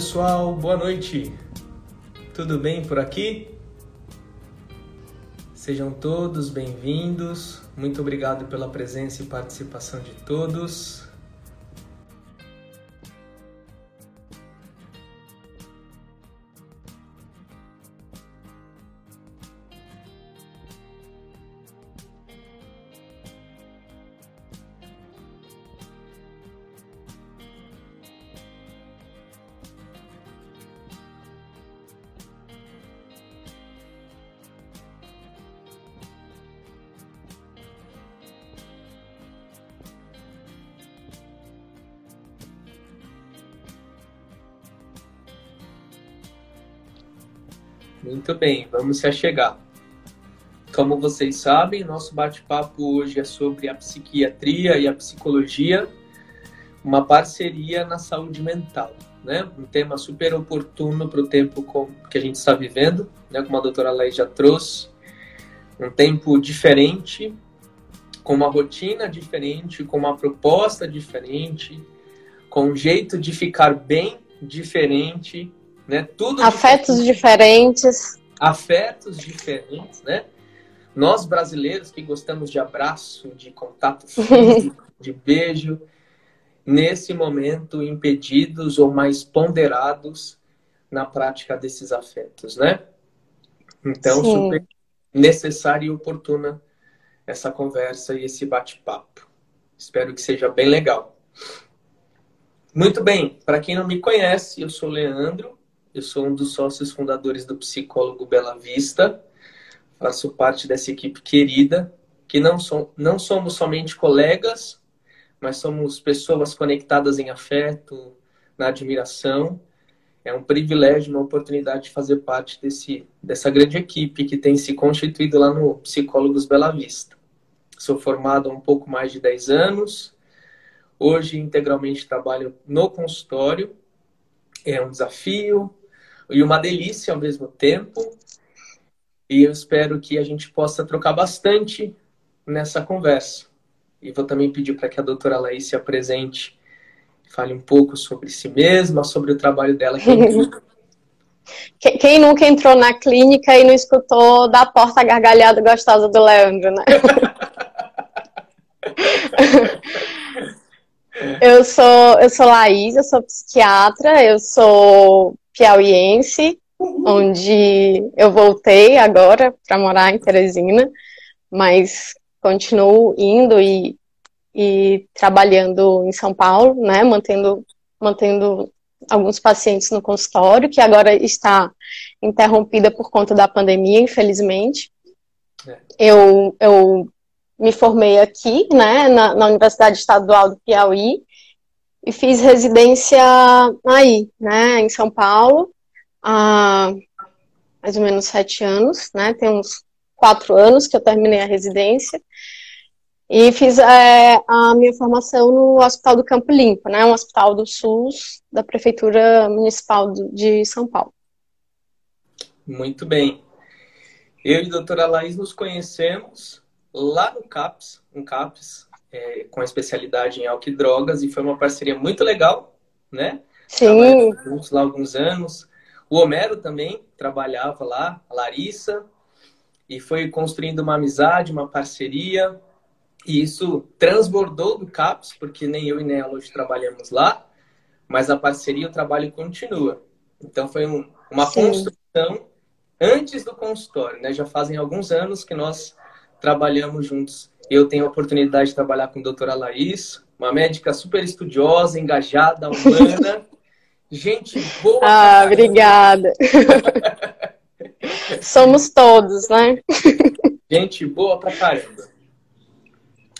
Pessoal, boa noite. Tudo bem por aqui? Sejam todos bem-vindos. Muito obrigado pela presença e participação de todos. Muito bem, vamos se achegar. Como vocês sabem, nosso bate-papo hoje é sobre a psiquiatria e a psicologia, uma parceria na saúde mental, né? Um tema super oportuno para o tempo que a gente está vivendo, né? Como a doutora Laís já trouxe, um tempo diferente, com uma rotina diferente, com uma proposta diferente, com um jeito de ficar bem diferente, né? Tudo afetos diferente. diferentes. Afetos diferentes, né? Nós brasileiros que gostamos de abraço, de contato físico, de beijo, nesse momento impedidos ou mais ponderados na prática desses afetos, né? Então, Sim. super necessária e oportuna essa conversa e esse bate-papo. Espero que seja bem legal. Muito bem, para quem não me conhece, eu sou Leandro, eu sou um dos sócios fundadores do Psicólogo Bela Vista. Faço parte dessa equipe querida, que não, so, não somos somente colegas, mas somos pessoas conectadas em afeto, na admiração. É um privilégio, uma oportunidade de fazer parte desse, dessa grande equipe que tem se constituído lá no Psicólogos Bela Vista. Sou formado há um pouco mais de 10 anos. Hoje, integralmente, trabalho no consultório. É um desafio, e uma delícia ao mesmo tempo. E eu espero que a gente possa trocar bastante nessa conversa. E vou também pedir para que a doutora Laís se apresente, fale um pouco sobre si mesma, sobre o trabalho dela. Que Quem nunca entrou na clínica e não escutou da porta gargalhada gostosa do Leandro, né? eu sou, eu sou Laís, eu sou psiquiatra, eu sou piauiense, onde eu voltei agora para morar em Teresina, mas continuo indo e, e trabalhando em São Paulo, né, mantendo, mantendo alguns pacientes no consultório, que agora está interrompida por conta da pandemia, infelizmente. É. Eu, eu me formei aqui, né, na, na Universidade Estadual do Piauí, e fiz residência aí, né, em São Paulo, há mais ou menos sete anos, né, tem uns quatro anos que eu terminei a residência, e fiz é, a minha formação no Hospital do Campo Limpo, né, um hospital do SUS da Prefeitura Municipal de São Paulo. Muito bem. Eu e a doutora Laís nos conhecemos lá no CAPS, um CAPS, é, com especialidade em álcool e drogas, e foi uma parceria muito legal, né? Sim. Juntos lá alguns anos. O Homero também trabalhava lá, a Larissa, e foi construindo uma amizade, uma parceria, e isso transbordou do CAPS, porque nem eu e nem a hoje trabalhamos lá, mas a parceria, o trabalho continua. Então foi um, uma Sim. construção antes do consultório, né? Já fazem alguns anos que nós trabalhamos juntos eu tenho a oportunidade de trabalhar com a doutora Laís, uma médica super estudiosa, engajada, humana, gente boa. Ah, obrigada. Somos todos, né? gente boa pra caramba.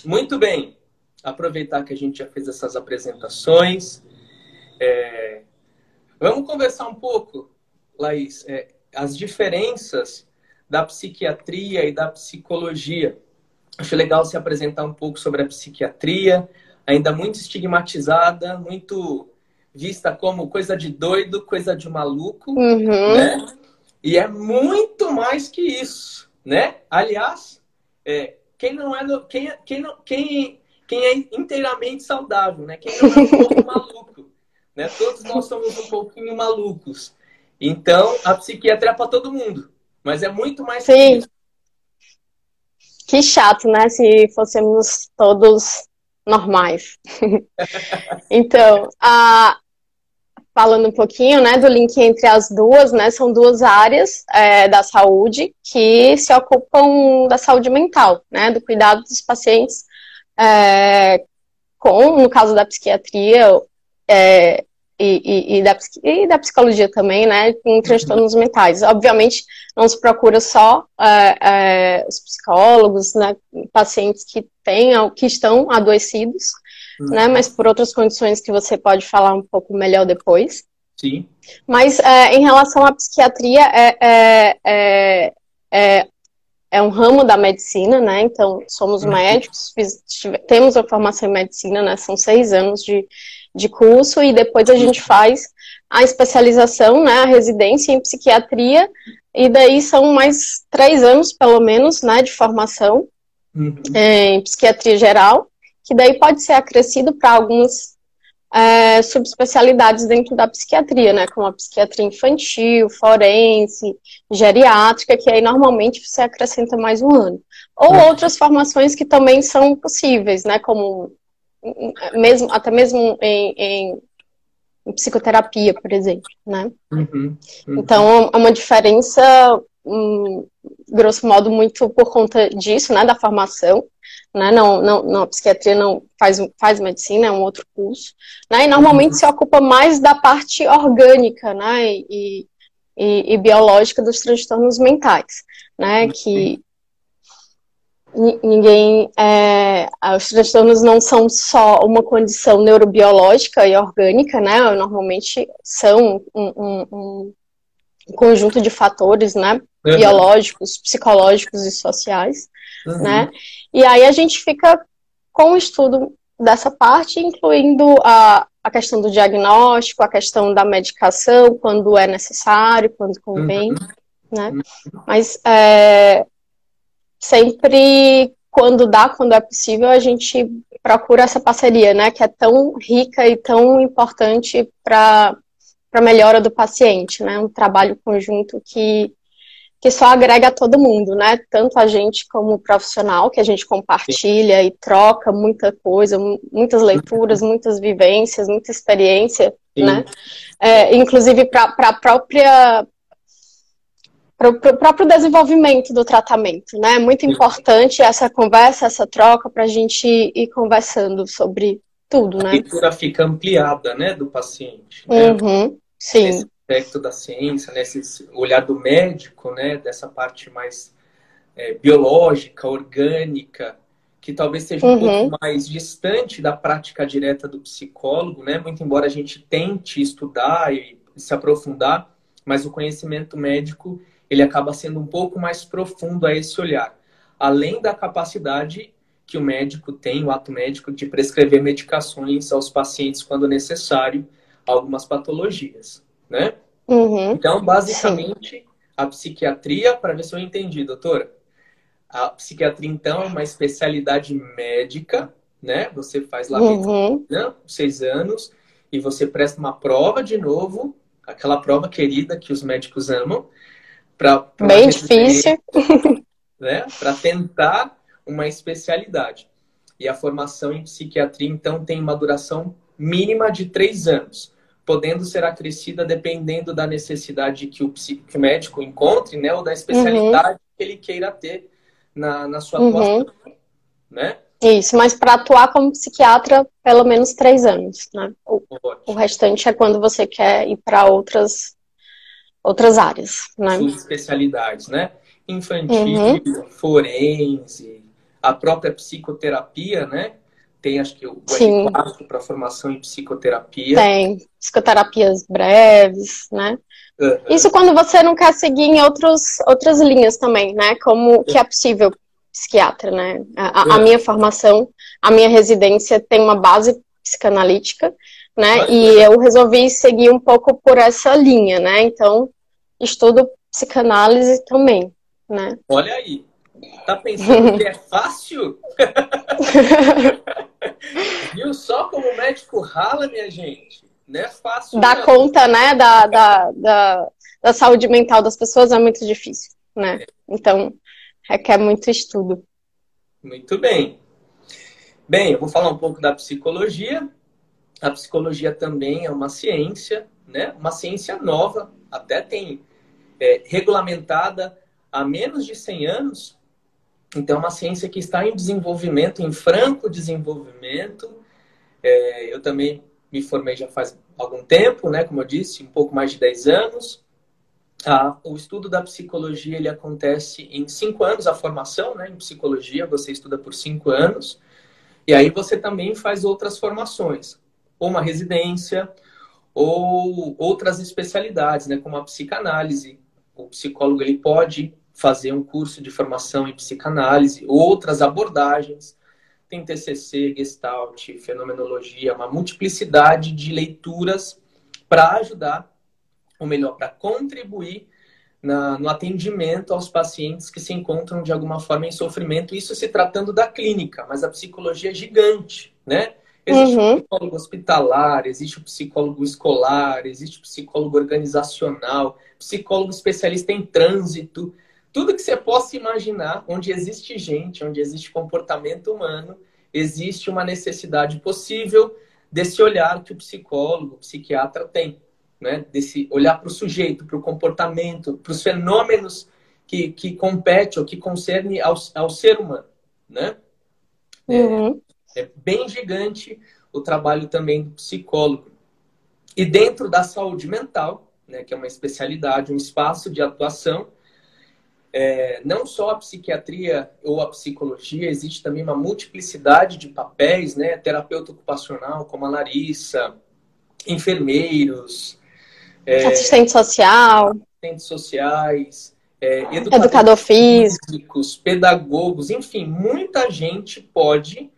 Muito bem. Aproveitar que a gente já fez essas apresentações. É... Vamos conversar um pouco, Laís, é, as diferenças da psiquiatria e da psicologia. Acho legal se apresentar um pouco sobre a psiquiatria, ainda muito estigmatizada, muito vista como coisa de doido, coisa de maluco, uhum. né? E é muito mais que isso, né? Aliás, é, quem não é quem, quem, não, quem, quem é inteiramente saudável, né? Quem não é um pouco maluco, né? Todos nós somos um pouquinho malucos. Então, a psiquiatria é para todo mundo, mas é muito mais Sim. Que chato, né? Se fôssemos todos normais. então, a, falando um pouquinho, né, do link entre as duas, né, são duas áreas é, da saúde que se ocupam da saúde mental, né, do cuidado dos pacientes é, com, no caso da psiquiatria é, e, e, e, da, e, da, psicologia também, né, com transtornos mentais. Obviamente, não se procura só é, é, os psicólogos, né, pacientes que tenham, que estão adoecidos, né? Mas por outras condições que você pode falar um pouco melhor depois. Sim. Mas é, em relação à psiquiatria, é, é, é, é, é, um ramo da medicina, né? Então, somos uhum. médicos, fiz, temos a formação em medicina, né? São seis anos de, de curso e depois a gente faz a especialização, né? A residência em psiquiatria e daí são mais três anos, pelo menos, né? De formação uhum. É, em psiquiatria geral que daí pode ser acrescido para algumas é, subespecialidades dentro da psiquiatria, né, como a psiquiatria infantil, forense, geriátrica, que aí normalmente você acrescenta mais um ano. Ou uhum. outras formações que também são possíveis, né, como mesmo, até mesmo em, em, em psicoterapia, por exemplo, né. Uhum. Uhum. Então, é uma diferença, um, grosso modo, muito por conta disso, né, da formação, né? Não, não, não, a psiquiatria não faz, faz medicina, é um outro curso, né? E normalmente se ocupa mais da parte orgânica, né? E, e, e biológica dos transtornos mentais, né? Que ninguém é, os transtornos não são só uma condição neurobiológica e orgânica, né? Normalmente são um, um, um conjunto de fatores, né? Uhum. Biológicos, psicológicos e sociais, uhum. né? E aí a gente fica com o estudo dessa parte, incluindo a, a questão do diagnóstico, a questão da medicação, quando é necessário, quando convém, uhum. né? Mas é, sempre quando dá, quando é possível, a gente procura essa parceria, né? Que é tão rica e tão importante para a melhora do paciente, né? Um trabalho conjunto que que só agrega a todo mundo, né? Tanto a gente como profissional, que a gente compartilha e troca muita coisa, muitas leituras, muitas vivências, muita experiência, Sim. né? É, inclusive para a própria para o próprio desenvolvimento do tratamento, né? É muito importante essa conversa, essa troca para a gente ir conversando sobre tudo, né? A leitura fica ampliada, né, do paciente. Né? Uhum, sim. Esse aspecto da ciência, né, esse olhar do médico, né, dessa parte mais é, biológica, orgânica, que talvez seja um uhum. pouco mais distante da prática direta do psicólogo, né? Muito embora a gente tente estudar e se aprofundar, mas o conhecimento médico ele acaba sendo um pouco mais profundo a esse olhar, além da capacidade que o médico tem, o ato médico, de prescrever medicações aos pacientes quando necessário, algumas patologias né? Uhum. Então, basicamente, Sim. a psiquiatria, para ver se eu entendi, doutora, a psiquiatria, então, é uma especialidade médica, né? Você faz lá uhum. né? seis anos e você presta uma prova de novo, aquela prova querida que os médicos amam, bem difícil, né? Para tentar uma especialidade. E a formação em psiquiatria, então, tem uma duração mínima de três anos podendo ser acrescida dependendo da necessidade que o, que o médico encontre, né? Ou da especialidade uhum. que ele queira ter na, na sua atuação, uhum. né? Isso, mas para atuar como psiquiatra, pelo menos três anos, né? O, o restante é quando você quer ir para outras outras áreas, né? Suas especialidades, né? Infantil, uhum. forense, a própria psicoterapia, né? tem acho que o L4 para formação em psicoterapia. Tem, psicoterapias breves, né? Uhum. Isso quando você não quer seguir em outros, outras linhas também, né? Como que é possível psiquiatra, né? A, uhum. a minha formação, a minha residência tem uma base psicanalítica, né? E eu resolvi seguir um pouco por essa linha, né? Então, estudo psicanálise também, né? Olha aí, Tá pensando que é fácil? Viu só como o médico rala, minha gente? Não é fácil. Dar conta, né, da, da, da, da, saúde mental das pessoas é muito difícil, né? É. Então, requer muito estudo. Muito bem. Bem, eu vou falar um pouco da psicologia. A psicologia também é uma ciência, né? Uma ciência nova, até tem é, regulamentada há menos de 100 anos. Então, é uma ciência que está em desenvolvimento, em franco desenvolvimento. É, eu também me formei já faz algum tempo, né? Como eu disse, um pouco mais de 10 anos. Ah, o estudo da psicologia ele acontece em cinco anos, a formação né, em psicologia, você estuda por cinco anos, e aí você também faz outras formações, ou uma residência, ou outras especialidades, né, como a psicanálise. O psicólogo ele pode fazer um curso de formação em psicanálise, outras abordagens, tem TCC, Gestalt, Fenomenologia, uma multiplicidade de leituras para ajudar ou melhor, para contribuir na, no atendimento aos pacientes que se encontram de alguma forma em sofrimento, isso se tratando da clínica, mas a psicologia é gigante, né? Existe uhum. o psicólogo hospitalar, existe o psicólogo escolar, existe o psicólogo organizacional, psicólogo especialista em trânsito, tudo que você possa imaginar, onde existe gente, onde existe comportamento humano, existe uma necessidade possível desse olhar que o psicólogo, o psiquiatra tem né? Desse olhar para o sujeito, para o comportamento, para os fenômenos que, que compete ou que concerne ao, ao ser humano, né? É, uhum. É, é bem gigante o trabalho também do psicólogo. E dentro da saúde mental, né, que é uma especialidade, um espaço de atuação, é, não só a psiquiatria ou a psicologia, existe também uma multiplicidade de papéis, né? Terapeuta ocupacional, como a Larissa, enfermeiros, é, assistente social. Assistentes sociais. É, educador físico. pedagogos, enfim, muita gente pode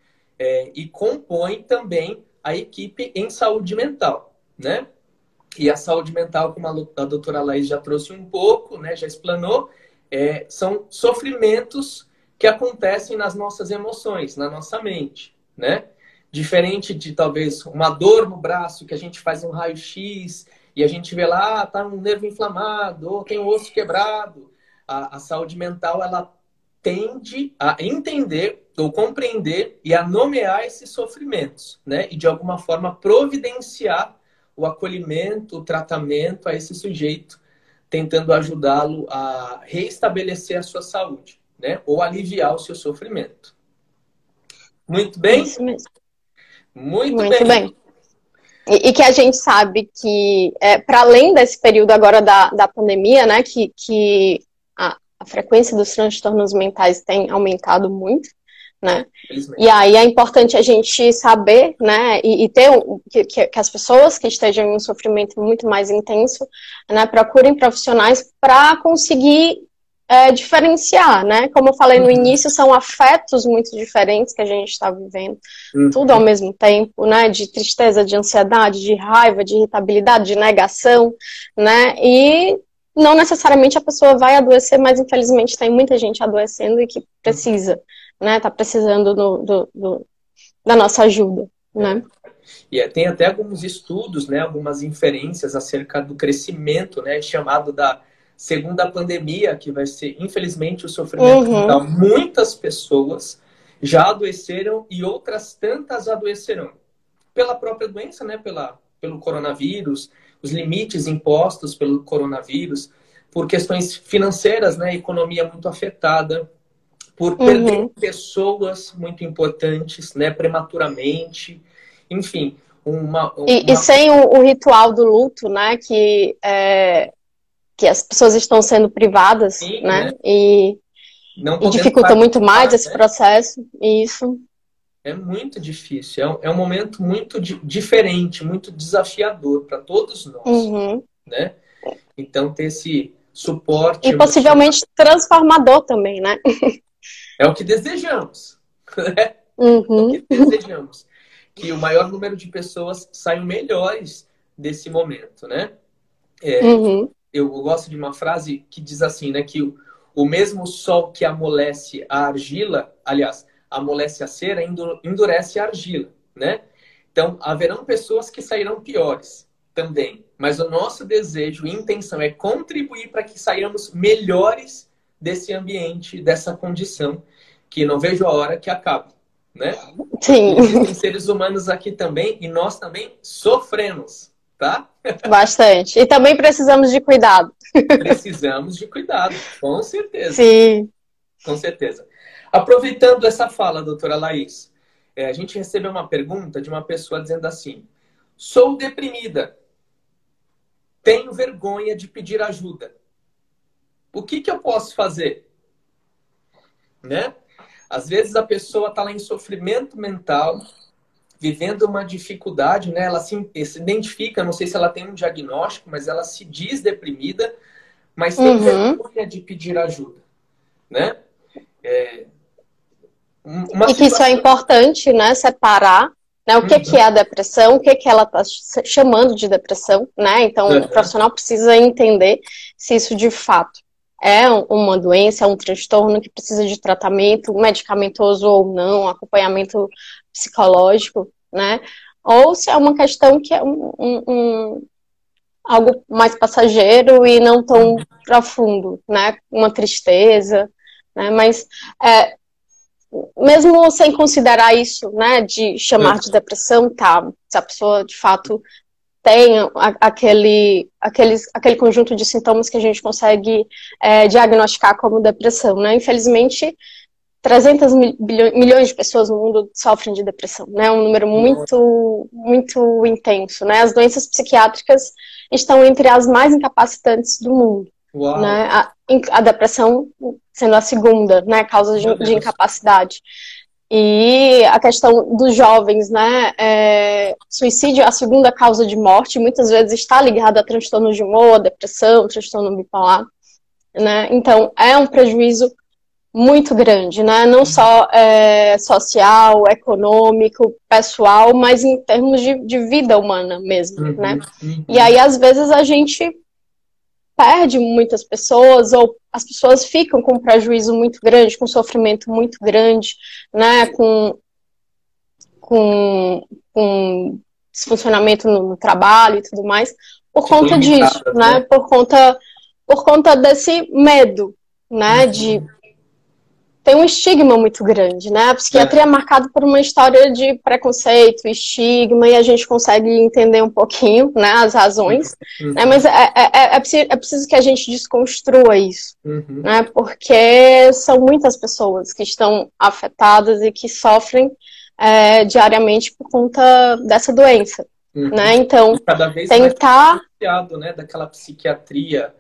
é, e compõe também a equipe em saúde mental, né? E a saúde mental, como a, doutora Laís já trouxe um pouco, né, já explanou, é, são sofrimentos que acontecem nas nossas emoções, na nossa mente, né? Diferente de talvez uma dor no braço que a gente faz um raio-x e a gente vê lá, tá um nervo inflamado, ou tem um osso quebrado. A, a saúde mental, ela tende a entender ou compreender e a nomear esses sofrimentos, né? E de alguma forma providenciar o acolhimento, o tratamento a esse sujeito, tentando ajudá-lo a reestabelecer a sua saúde, né? Ou aliviar o seu sofrimento. Muito bem? Isso mesmo. Muito, Muito bem. bem. E, e, que a gente sabe que, é, para além desse período agora da, da pandemia, né, que, que a, a frequência dos transtornos mentais tem aumentado muito, né? E aí é importante a gente saber, né, e, e ter que, que, as pessoas que estejam em um sofrimento muito mais intenso, né, procurem profissionais para conseguir é, diferenciar, né? Como eu falei no uhum. início, são afetos muito diferentes que a gente está vivendo, uhum. tudo ao mesmo tempo, né? De tristeza, de ansiedade, de raiva, de irritabilidade, de negação, né? E não necessariamente a pessoa vai adoecer, mas infelizmente tem muita gente adoecendo e que precisa, né? Tá precisando do, do, do da nossa ajuda, né? E é, tem até alguns estudos, né? Algumas inferências acerca do crescimento, né? Chamado da segundo a pandemia, que vai ser, infelizmente, o sofrimento uhum. muitas pessoas já adoeceram e outras tantas adoecerão. Pela própria doença, né? Pela, pelo coronavírus, os limites impostos pelo coronavírus, por questões financeiras, né? Economia muito afetada, por perder uhum. pessoas muito importantes, né? Prematuramente, enfim. Uma, uma... E, e, sem o, o, ritual do luto, né? Que é, que as pessoas estão sendo privadas, Sim, né? né? E, e dificulta muito mais esse né? processo. Isso. É muito difícil. É um, é um momento muito di diferente, muito desafiador para todos nós, uhum. né? Então ter esse suporte e possivelmente transformador também, né? É o que desejamos, né? Uhum. É o que desejamos que o maior número de pessoas saiam melhores desse momento, né? É, uhum eu gosto de uma frase que diz assim, né, que o, o mesmo sol que amolece a argila, aliás, amolece a cera, endurece a argila, né? Então, haverão pessoas que sairão piores também. Mas o nosso desejo e intenção é contribuir para que saiamos melhores desse ambiente, dessa condição, que não vejo a hora que acabe. Né? Sim. Existem seres humanos aqui também e nós também sofremos, tá? Bastante. E também precisamos de cuidado. Precisamos de cuidado, com certeza. Sim. Com certeza. Aproveitando essa fala, doutora Laís, é, a gente recebeu uma pergunta de uma pessoa dizendo assim: sou deprimida, tenho vergonha de pedir ajuda. O que, que eu posso fazer? Né? Às vezes a pessoa está lá em sofrimento mental, vivendo uma dificuldade, né? Ela se, se, identifica, não sei se ela tem um diagnóstico, mas ela se diz deprimida, mas tem uhum. vergonha de pedir ajuda, né? É, e situação... que isso é importante, né? Separar né? O que, uhum. que é a depressão, o que, que ela está chamando de depressão, né? Então, uhum. o profissional precisa entender se isso de fato é uma doença, é um transtorno que precisa de tratamento medicamentoso ou não, acompanhamento psicológico, né? Ou se é uma questão que é um, um, um algo mais passageiro e não tão profundo, né? Uma tristeza, né? Mas é, mesmo sem considerar isso, né, de chamar de depressão, tá, se a pessoa de fato tem aquele, aquele, aquele conjunto de sintomas que a gente consegue é, diagnosticar como depressão, né, infelizmente 300 milhões de pessoas no mundo sofrem de depressão, né, um número muito, muito intenso, né, as doenças psiquiátricas estão entre as mais incapacitantes do mundo, Uau. né, a, a depressão sendo a segunda, né, causa de, de incapacidade. E a questão dos jovens, né? É, suicídio é a segunda causa de morte, muitas vezes está ligada a transtorno de humor, depressão, transtorno bipolar, né? Então, é um prejuízo muito grande, né? Não só é, social, econômico, pessoal, mas em termos de, de vida humana mesmo, uhum, né? Uhum. E aí, às vezes, a gente perde muitas pessoas ou as pessoas ficam com um prejuízo muito grande, com um sofrimento muito grande, né, com, com, com desfuncionamento no trabalho e tudo mais, por tipo, conta disso, né? né, por conta por conta desse medo, né, uhum. de tem um estigma muito grande, né? A psiquiatria é. é marcada por uma história de preconceito, estigma, e a gente consegue entender um pouquinho, né, as razões, uhum. né? Mas é, é, é, é, preciso, é, preciso, que a gente desconstrua isso, uhum. né? Porque são muitas pessoas que estão afetadas e que sofrem é, diariamente por conta dessa doença, uhum. né? Então, tentar... Mais né, daquela psiquiatria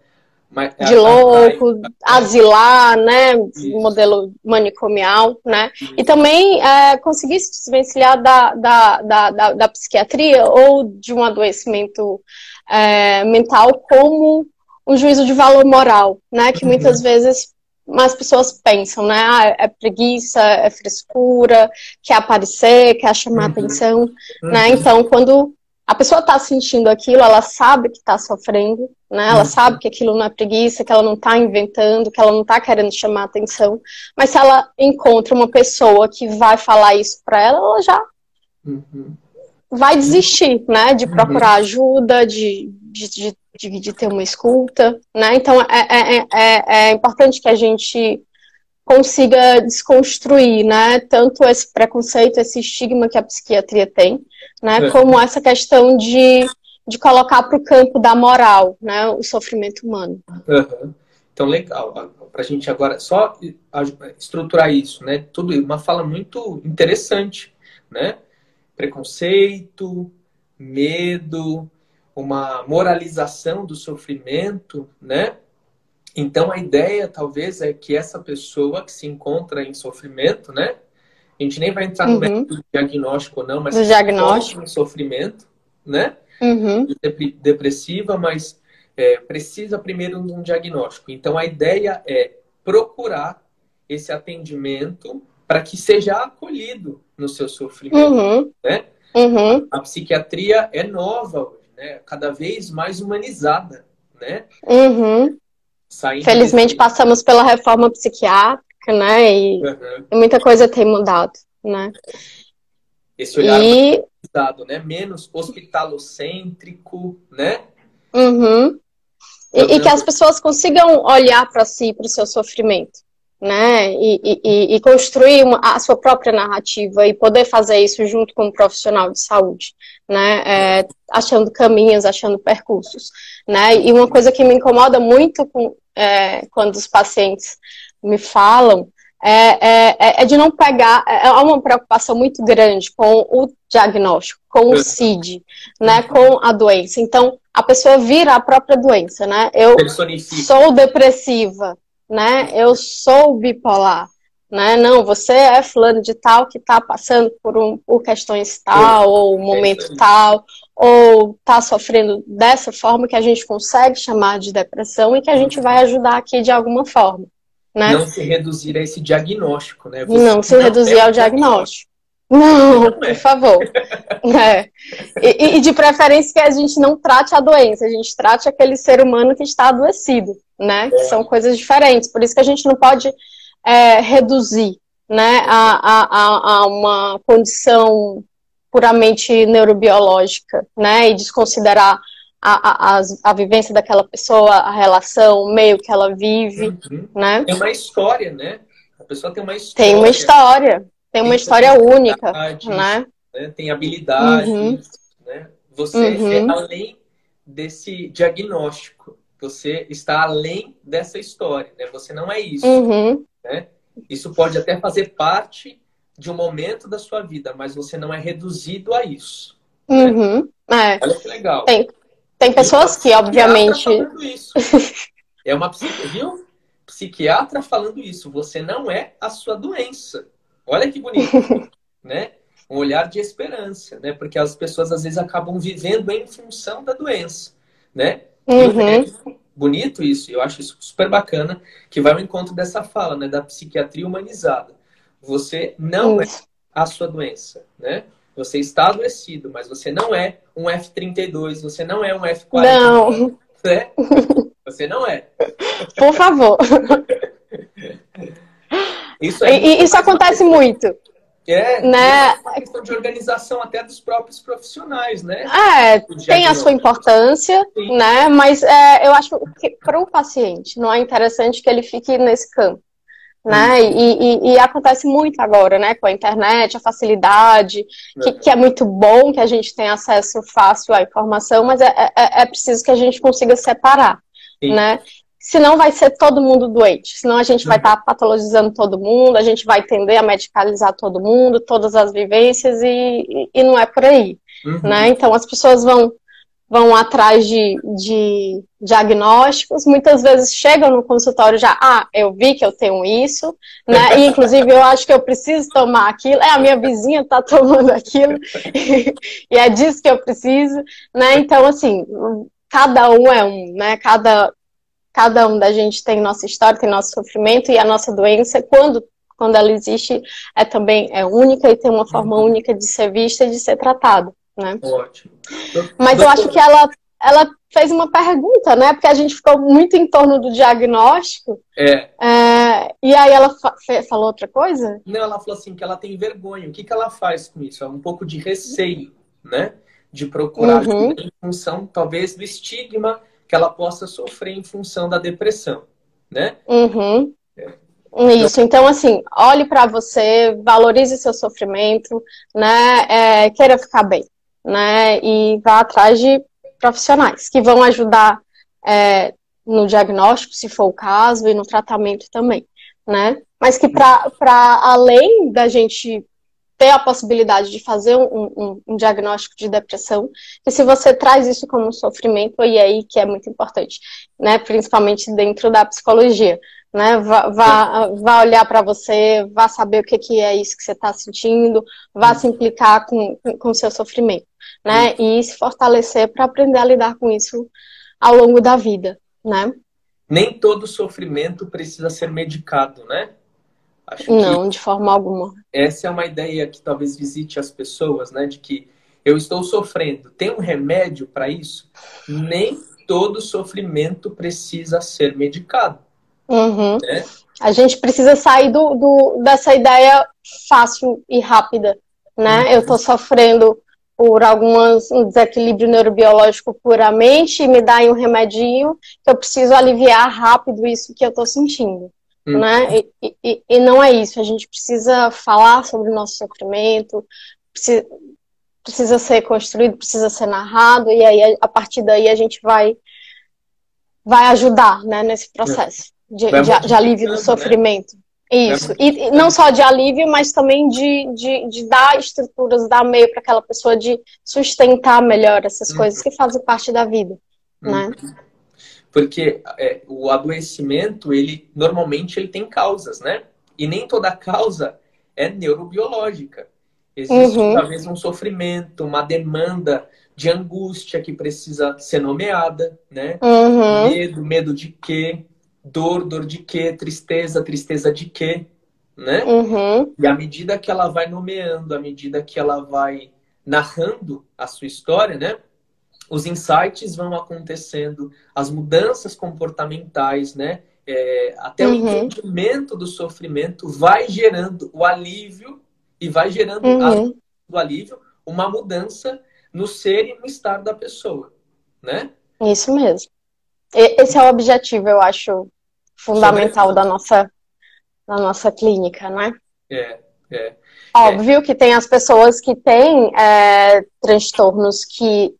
é de louco, asilar, né, Isso. modelo manicomial, né, Isso. e também é, conseguir se desvencilhar da, da, da, da, da psiquiatria ou de um adoecimento é, mental como um juízo de valor moral, né, que uhum. muitas vezes as pessoas pensam, né, ah, é preguiça, é frescura, quer aparecer, quer chamar uhum. atenção, né, uhum. então quando a pessoa está sentindo aquilo, ela sabe que está sofrendo, né? Ela uhum. sabe que aquilo não é preguiça, que ela não está inventando, que ela não está querendo chamar atenção. Mas se ela encontra uma pessoa que vai falar isso para ela, ela já uhum. vai desistir, né? De procurar uhum. ajuda, de, de, de, de, ter uma escuta, né? Então é, é, é, é importante que a gente consiga desconstruir, né? Tanto esse preconceito, esse estigma que a psiquiatria tem, né? É. Como essa questão de, de colocar para o campo da moral, né? O sofrimento humano. Uhum. Então, legal. Para a gente agora só estruturar isso, né? Tudo uma fala muito interessante, né? Preconceito, medo, uma moralização do sofrimento, né? Então a ideia talvez é que essa pessoa que se encontra em sofrimento, né? A gente nem vai entrar no uhum. método diagnóstico ou não, mas do diagnóstico em sofrimento, né? Uhum. Depressiva, mas é, precisa primeiro de um diagnóstico. Então a ideia é procurar esse atendimento para que seja acolhido no seu sofrimento, uhum. né? Uhum. A psiquiatria é nova hoje, né? Cada vez mais humanizada, né? Uhum. Felizmente desse... passamos pela reforma psiquiátrica, né? E, uhum. muita coisa tem mudado, né? Esse olhar e... humanizado, né? Menos hospitalocêntrico, né? Uhum. E, e, que as pessoas consigam olhar para si, para o seu sofrimento, né? E, e, e construir uma, a sua própria narrativa e poder fazer isso junto com um profissional de saúde, né? É, achando caminhos, achando percursos, né? E uma coisa que me incomoda muito com, é, quando os pacientes me falam é, é, é, de não pegar, é uma preocupação muito grande com o diagnóstico, com o CID, né, com a doença. Então, a pessoa vira a própria doença, né? Eu sou depressiva, né? Eu sou bipolar, né? Não, você é fulano de tal que está passando por, um, por questões tal, ou um momento tal, ou está sofrendo dessa forma que a gente consegue chamar de depressão e que a gente vai ajudar aqui de alguma forma. Né? Não se reduzir a esse diagnóstico, né? Você não se não reduzir é ao diagnóstico. Não, por é. favor. É. E, e, de preferência que a gente não trate a doença, a gente trate aquele ser humano que está adoecido, né? Que são coisas diferentes. Por isso que a gente não pode é, reduzir né, a, a, a uma condição puramente neurobiológica, né? E desconsiderar a, a, a, vivência daquela pessoa, a relação, o meio que ela vive, uhum. né? Tem uma história, né? A pessoa tem uma história. Tem uma história tem uma história única, né? né? Tem habilidades, uhum. né? Você uhum. é além desse diagnóstico. Você está além dessa história, né? Você não é isso, uhum. né? Isso pode até fazer parte de um momento da sua vida, mas você não é reduzido a isso. Né? Uhum. É. Olha que legal. Tem, tem pessoas que, obviamente. Isso. É uma viu? psiquiatra falando isso. Você não é a sua doença. Olha que bonito, né? Um olhar de esperança, né? Porque as pessoas às vezes acabam vivendo em função da doença, né? Uhum. É bonito isso, eu acho isso super bacana, que vai ao encontro dessa fala, né? Da psiquiatria humanizada. Você não é a sua doença, né? Você está adoecido, mas você não é um F32, você não é um F40. Não. Né? Você não é. Por favor. Isso, e, isso acontece muito. É, né? é uma questão de organização até dos próprios profissionais, né? É, tem a sua importância, Sim. né? Mas é, eu acho que para o paciente não é interessante que ele fique nesse campo. Né? E, e, e, acontece muito agora, né? Com a internet, a facilidade, que, é. que, é muito bom que a gente tenha acesso fácil à informação, mas é, é, é preciso que a gente consiga separar, Sim. né? senão vai ser todo mundo doente. Senão a gente vai estar uhum. tá patologizando todo mundo, a gente vai tender a medicalizar todo mundo, todas as vivências, e, e não é por aí. Uhum. Né? Então as pessoas vão, vão atrás de, de diagnósticos, muitas vezes chegam no consultório já, ah, eu vi que eu tenho isso, né? E inclusive eu acho que eu preciso tomar aquilo, é a minha vizinha está tomando aquilo, e é disso que eu preciso, né? Então, assim, cada um é um, né? Cada cada um da gente tem nossa história, tem nosso sofrimento e a nossa doença, quando, quando ela existe, é também é única e tem uma forma uhum. única de ser vista e de ser tratada, né? Ótimo. Mas eu acho que ela, ela fez uma pergunta, né? Porque a gente ficou muito em torno do diagnóstico. É. é e aí ela fa falou outra coisa? Não, ela falou assim que ela tem vergonha. O que, que ela faz com isso? É um pouco de receio, né? De procurar uhum. em função, talvez, do estigma que ela possa sofrer em função da depressão, né? Uhum. É. Isso, então assim, olhe para você, valorize seu sofrimento, né? É, queira ficar bem, né? E vá atrás de profissionais que vão ajudar é, no diagnóstico, se for o caso, e no tratamento também, né? Mas que para além da gente ter a possibilidade de fazer um, um, um, diagnóstico de depressão, e se você traz isso como um sofrimento, e aí que é muito importante, né? Principalmente dentro da psicologia. Né? Vá, vá, vá olhar para você, vá saber o que, que é isso que você está sentindo, vá se implicar com o seu sofrimento, né? E se fortalecer para aprender a lidar com isso ao longo da vida, né? Nem todo sofrimento precisa ser medicado, né? Acho não, de forma alguma. Essa é uma ideia que talvez visite as pessoas, né? De que eu estou sofrendo. Tem um remédio para isso? Nem todo sofrimento precisa ser medicado. Uhum. Né? A gente precisa sair do, do, dessa ideia fácil e rápida, né? Uhum. Eu estou sofrendo por algumas, um desequilíbrio neurobiológico puramente e me dá um remedinho que eu preciso aliviar rápido isso que eu estou sentindo. Hum. Né? E, e, e, não é isso, a gente precisa falar sobre o nosso sofrimento, precisa, precisa ser construído, precisa ser narrado, e aí a partir daí a gente vai, vai ajudar né, nesse processo de, de, de alívio do né? sofrimento. Né? Isso. E, não só de alívio, mas também de, de, de dar estruturas, dar meio para aquela pessoa de sustentar melhor essas uhum. coisas que fazem parte da vida, né? uhum. né? Porque é, o adoecimento, ele normalmente ele tem causas, né? E nem toda causa é neurobiológica. Existe uhum. talvez um sofrimento, uma demanda de angústia que precisa ser nomeada, né? Uhum. Medo, medo de quê? Dor, dor de quê, tristeza, tristeza de quê, né? Uhum. E à medida que ela vai nomeando, à medida que ela vai narrando a sua história, né? Os insights vão acontecendo, as mudanças comportamentais, né? É, até uhum. o entendimento do sofrimento vai gerando o alívio e vai gerando uhum. do alívio uma mudança no ser e no estar da pessoa, né? Isso mesmo. Esse é o objetivo, eu acho, fundamental da nossa, da nossa clínica, né? É, é. Óbvio é. que tem as pessoas que têm é, transtornos que,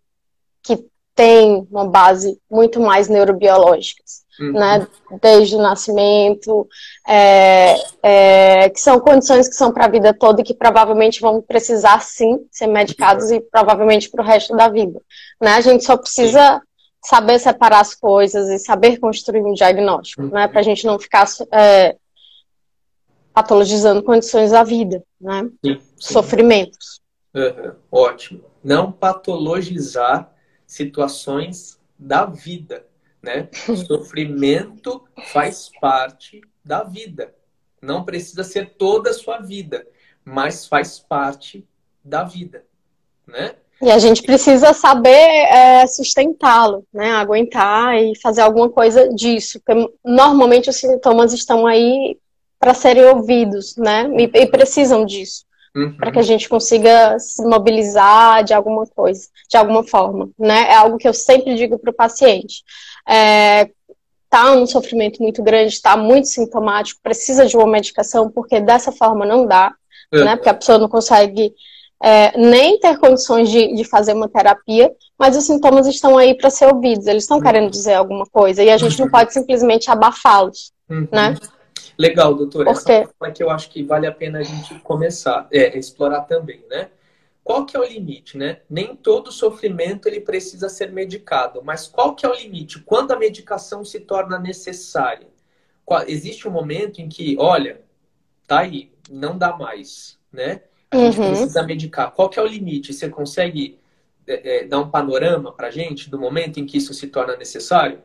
que têm uma base muito mais neurobiológicas, uhum. né? Desde o nascimento, é, é, que são condições que são para a vida toda e que provavelmente vão precisar sim ser medicados uhum. e provavelmente para o resto da vida, né? A gente só precisa saber separar as coisas e saber construir um diagnóstico, né? Para a gente não ficar é, patologizando condições da vida, né? Sim, sim. Sofrimentos. Uhum, ótimo. Não patologizar situações da vida, né? Sofrimento faz parte da vida. Não precisa ser toda a sua vida, mas faz parte da vida, né? E a gente precisa saber é, sustentá-lo, né? Aguentar e fazer alguma coisa disso. Porque normalmente os sintomas estão aí para serem ouvidos, né? E, e precisam disso. Uhum. Para que a gente consiga se mobilizar de alguma coisa, de alguma forma, né? É algo que eu sempre digo para o paciente. É, tá um sofrimento muito grande, está muito sintomático, precisa de uma medicação, porque dessa forma não dá, uhum. né? Porque a pessoa não consegue é, nem ter condições de, de fazer uma terapia, mas os sintomas estão aí para ser ouvidos, eles estão querendo dizer alguma coisa, e a gente não pode simplesmente abafá-los, uhum. né? Legal, doutora. Porque... Essa é que eu acho que vale a pena a gente começar, é, explorar também, né? Qual que é o limite, né? Nem todo sofrimento ele precisa ser medicado, mas qual que é o limite? Quando a medicação se torna necessária? Qual... Existe um momento em que, olha, tá aí, não dá mais, né? A gente uhum. precisa medicar. Qual que é o limite? Você consegue é, é, dar um panorama para gente do momento em que isso se torna necessário?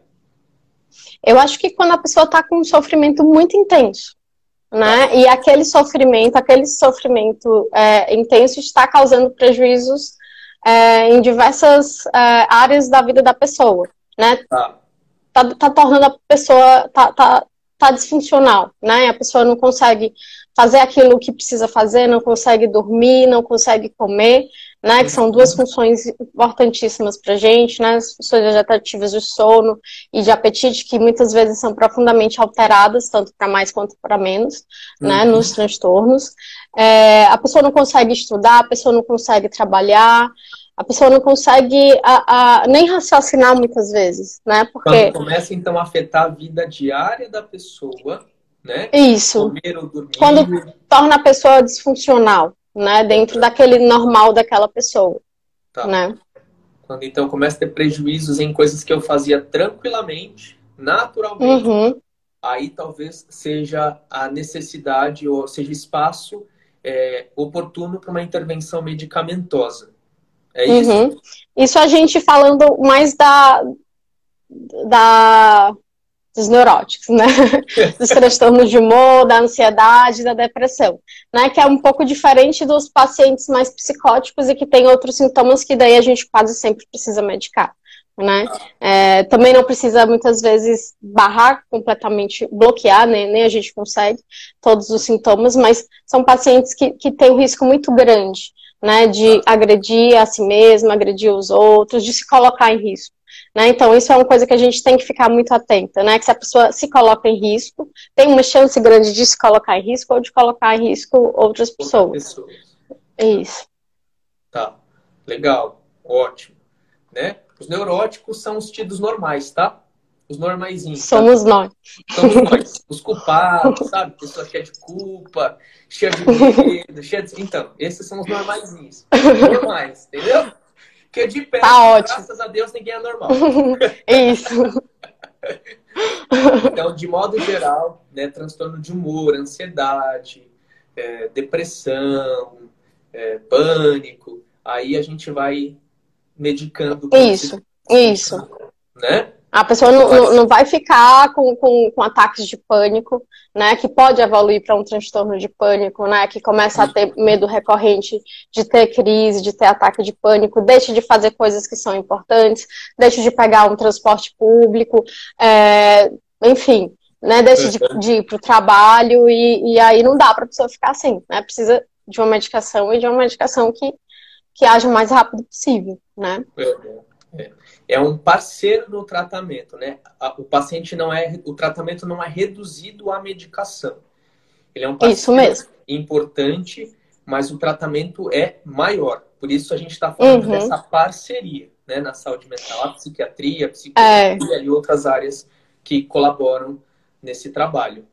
Eu acho que quando a pessoa está com um sofrimento muito intenso, né? E aquele sofrimento, aquele sofrimento é, intenso está causando prejuízos é, em diversas é, áreas da vida da pessoa, né? Tá. Tá, tá tornando a pessoa tá, tá, tá disfuncional, né? A pessoa não consegue fazer aquilo que precisa fazer, não consegue dormir, não consegue comer, né? Que são duas funções importantíssimas para gente, né? As funções vegetativas de sono e de apetite, que muitas vezes são profundamente alteradas, tanto para mais quanto para menos, né? uhum. Nos transtornos. É, a pessoa não consegue estudar, a pessoa não consegue trabalhar, a pessoa não consegue a, a, nem raciocinar muitas vezes, né? Porque... Quando começa, então, a afetar a vida diária da pessoa né? Isso. Quando torna a pessoa disfuncional, né? Dentro daquele normal daquela pessoa. Tá. Né? Quando então começa a ter prejuízos em coisas que eu fazia tranquilamente, naturalmente, uhum. aí talvez seja a necessidade ou seja espaço é, oportuno para uma intervenção medicamentosa. É isso? Uhum. Isso a gente falando mais da, da dos neuróticos, né? Dos transtornos de humor, da ansiedade, da depressão, né? Que é um pouco diferente dos pacientes mais psicóticos e que tem outros sintomas que daí a gente quase sempre precisa medicar. Né? É, também não precisa muitas vezes barrar completamente, bloquear, né? nem a gente consegue todos os sintomas, mas são pacientes que, que têm um risco muito grande né, de agredir a si mesma, agredir os outros, de se colocar em risco. Né? Então, isso é uma coisa que a gente tem que ficar muito atenta, né? Que se a pessoa se coloca em risco, tem uma chance grande de se colocar em risco ou de colocar em risco outras pessoas. pessoas. Isso. Tá, legal, ótimo. Né? Os neuróticos são os tidos normais, tá? Os normaizinhos. Somos tá? nós. Somos nós. Os culpados, sabe? Pessoa cheia de culpa, cheia de medo, cheia de... Então, esses são os normaizinhos. Normais, entendeu? Porque de pé, tá ótimo. graças a Deus, ninguém é normal. Isso. então, de modo geral, né, transtorno de humor, ansiedade, é, depressão, é, pânico, aí a gente vai medicando. Isso, isso. Né? A pessoa não, não, não vai ficar com, com, com, ataques de pânico, né? Que pode evoluir para um transtorno de pânico, né? Que começa a ter medo recorrente de ter crise, de ter ataque de pânico, deixe de fazer coisas que são importantes, deixe de pegar um transporte público, é, enfim, né? Deixe de, de ir para o trabalho e, e aí não dá para a pessoa ficar assim, né? Precisa de uma medicação e de uma medicação que, que haja o mais rápido possível, né? É é, é um parceiro no tratamento, né? O paciente não é, o tratamento não é reduzido à medicação. Ele é um parceiro importante, mas o tratamento é maior. Por isso a gente está falando uhum. dessa parceria, né, na saúde mental, a psiquiatria, a psicologia é. e outras áreas que colaboram nesse trabalho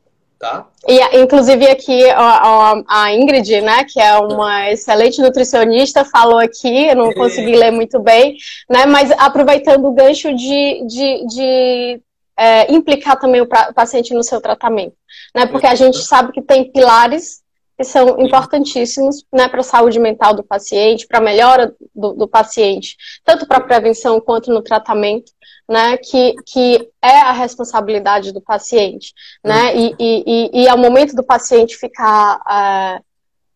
tá? E, inclusive, aqui a, a, Ingrid, né, que é uma excelente nutricionista, falou aqui, eu não é. consegui ler muito bem, né, mas aproveitando o gancho de, de, de é, implicar também o paciente no seu tratamento, né, porque a gente sabe que tem pilares que são importantíssimos né, para a saúde mental do paciente, para a melhora do, do paciente, tanto para a prevenção quanto no tratamento né, que, que é a responsabilidade do paciente, né, uhum. e, e, e, é o momento do paciente ficar é,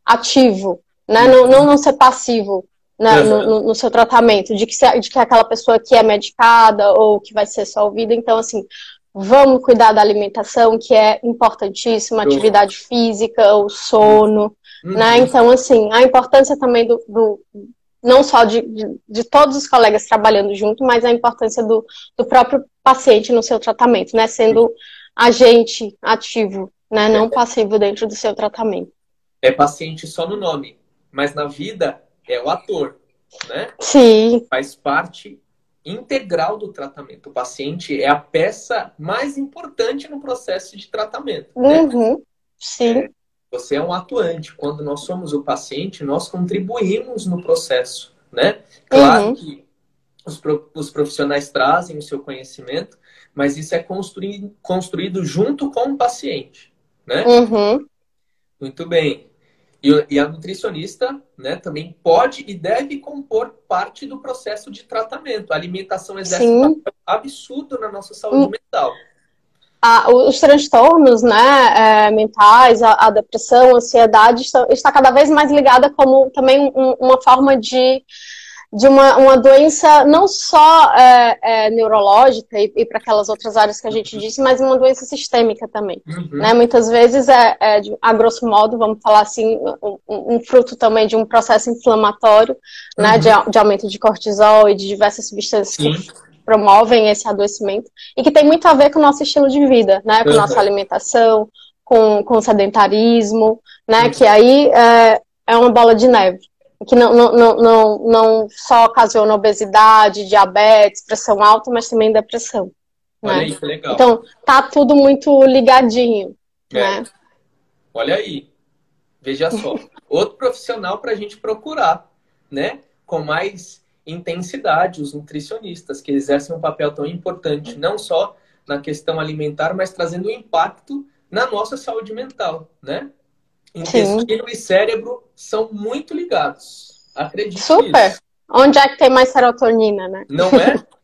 ativo, né, não, não, não ser passivo né, no, no, seu tratamento, de que, se, de que aquela pessoa que é medicada ou que vai ser só ouvida, então, assim, vamos cuidar da alimentação, que é importantíssima, atividade física, o sono, uhum. né, então, assim, a importância também do, do não só de, de, de, todos os colegas trabalhando junto, mas a importância do, do próprio paciente no seu tratamento, né? Sendo agente ativo, né? Não passivo dentro do seu tratamento. É paciente só no nome, mas na vida é o ator, né? Sim. Faz parte integral do tratamento. O paciente é a peça mais importante no processo de tratamento. Né? Uhum. Né? Sim. É, você é um atuante. Quando nós somos o paciente, nós contribuímos no processo, né? Claro uhum. que os, os profissionais trazem o seu conhecimento, mas isso é construído, construído junto com o paciente, né? Uhum. Muito bem. E, e, a nutricionista né, também pode e deve compor parte do processo de tratamento. A alimentação exerce Sim. um papel absurdo na nossa saúde uhum. mental a, os transtornos né, é, mentais, a, a, depressão, a ansiedade está, está, cada vez mais ligada como também um, uma forma de, de uma, uma doença não só é, é, neurológica e, e para aquelas outras áreas que a gente disse, mas uma doença sistêmica também. Uhum. Né? Muitas vezes é, é a grosso modo, vamos falar assim, um, um, fruto também de um processo inflamatório, né, uhum. né, de, de, aumento de cortisol e de diversas substâncias Sim promovem esse adoecimento e que tem muito a ver com o nosso estilo de vida, né? Com uhum. nossa alimentação, com, com sedentarismo, né? Uhum. Que aí é, é uma bola de neve. Que não, não, não, não, não só ocasiona obesidade, diabetes, pressão alta, mas também depressão. Olha né? aí, que legal. Então, tá tudo muito ligadinho. É. Né? Olha aí. Veja só. Outro profissional para a gente procurar, né? Com mais intensidade os nutricionistas, que exercem um papel tão importante, não só na questão alimentar, mas trazendo impacto na nossa saúde mental, né? Intestino Sim. e cérebro são muito ligados. Acredite Super. Nisso. Onde é que tem mais serotonina, né? Não é?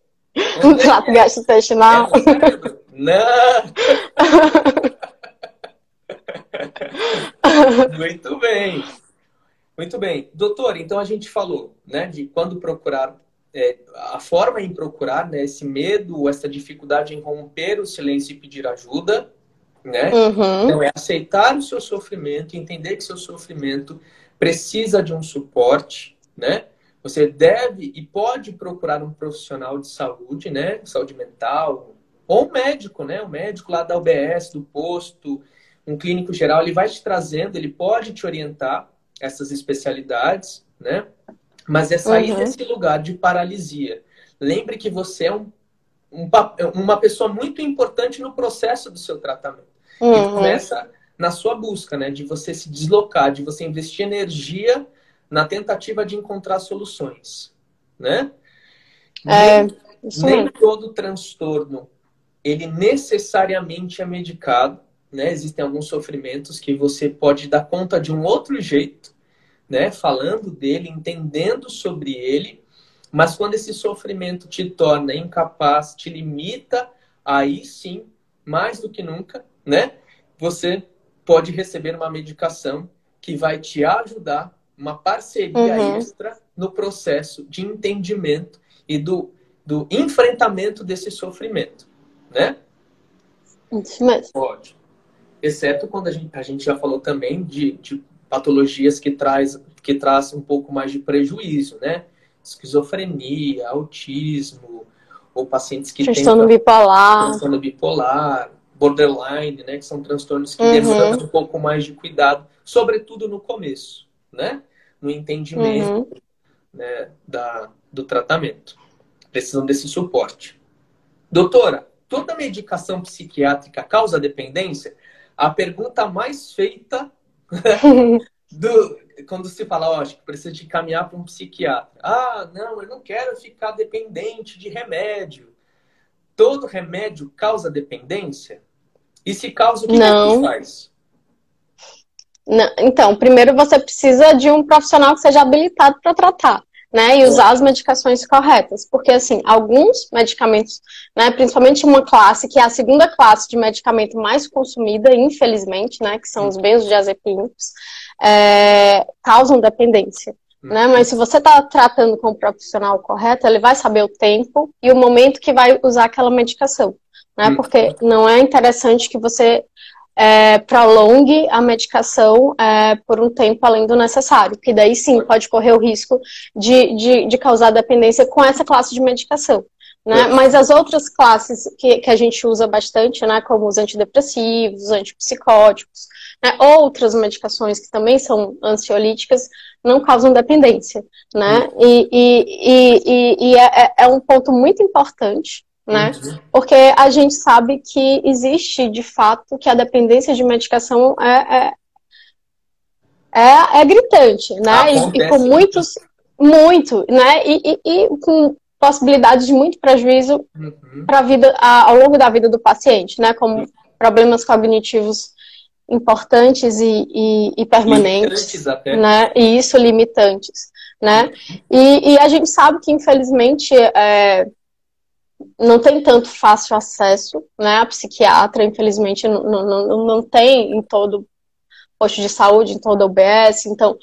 No trato é? gastrointestinal. É Não! muito bem. Muito bem. Doutor, então a gente falou né, de quando procurar, é, a forma em procurar, né, esse medo, essa dificuldade em romper o silêncio e pedir ajuda, né? Uhum. Então é aceitar o seu sofrimento, entender que seu sofrimento precisa de um suporte, né? Você deve e pode procurar um profissional de saúde, né? Saúde mental, ou um médico, né? Um médico lá da UBS, do posto, um clínico geral, ele vai te trazendo, ele pode te orientar essas especialidades, né? Mas é sair uhum. desse lugar de paralisia. Lembre que você é um, um, uma pessoa muito importante no processo do seu tratamento. Uhum. E começa na sua busca, né? De você se deslocar, de você investir energia na tentativa de encontrar soluções, né? É, nem, nem todo transtorno ele necessariamente é medicado, né? Existem alguns sofrimentos que você pode dar conta de um outro jeito, né? Falando dele, entendendo sobre ele, mas quando esse sofrimento te torna incapaz, te limita, aí sim, mais do que nunca, né? Você pode receber uma medicação que vai te ajudar, uma parceria uhum. extra no processo de entendimento e do, do enfrentamento desse sofrimento, né? Isso mesmo. Pode. Exceto quando a gente, a gente já falou também de, de patologias que traz, que traz um pouco mais de prejuízo, né? Esquizofrenia, autismo, ou pacientes que transtorno têm bipolar. transtorno bipolar, borderline, né? Que são transtornos que uhum. demandam um pouco mais de cuidado, sobretudo no começo, né? No entendimento uhum. né, da, do tratamento. Precisam desse suporte. Doutora, toda medicação psiquiátrica causa dependência? A pergunta mais feita do, quando se fala, ó, acho que precisa de caminhar para um psiquiatra. Ah, não, eu não quero ficar dependente de remédio. Todo remédio causa dependência? E se causa, o que, não. que faz? Não. Então, primeiro você precisa de um profissional que seja habilitado para tratar, né? E usar as medicações corretas. Porque, assim, alguns medicamentos, né, principalmente uma classe, que é a segunda classe de medicamento mais consumida, infelizmente, né? Que são os benzodiazepínicos, é, causam dependência. Né? Mas se você está tratando com o profissional correto, ele vai saber o tempo e o momento que vai usar aquela medicação né? Hum. Porque não é interessante que você é, prolongue a medicação é, por um tempo além do necessário, que daí sim pode correr o risco de, de, de causar dependência com essa classe de medicação. Né? Mas as outras classes que, que a gente usa bastante, né, como os antidepressivos, os antipsicóticos, né, outras medicações que também são ansiolíticas, não causam dependência. Né? E, e, e, e é, é um ponto muito importante né? Uhum. Porque a gente sabe que existe, de fato, que a dependência de medicação é, é, é, é gritante, né? E, e, com muitos, muito, né? E, e, e, com possibilidades de muito prejuízo uhum. para a vida, ao longo da vida do paciente, né? Como problemas cognitivos importantes e, e, e permanentes, né? E isso limitantes, né? Uhum. E, e, a gente sabe que infelizmente é, não tem tanto fácil acesso, né? A psiquiatra, infelizmente, não, não, não tem em todo posto de saúde, em toda UBS. Então,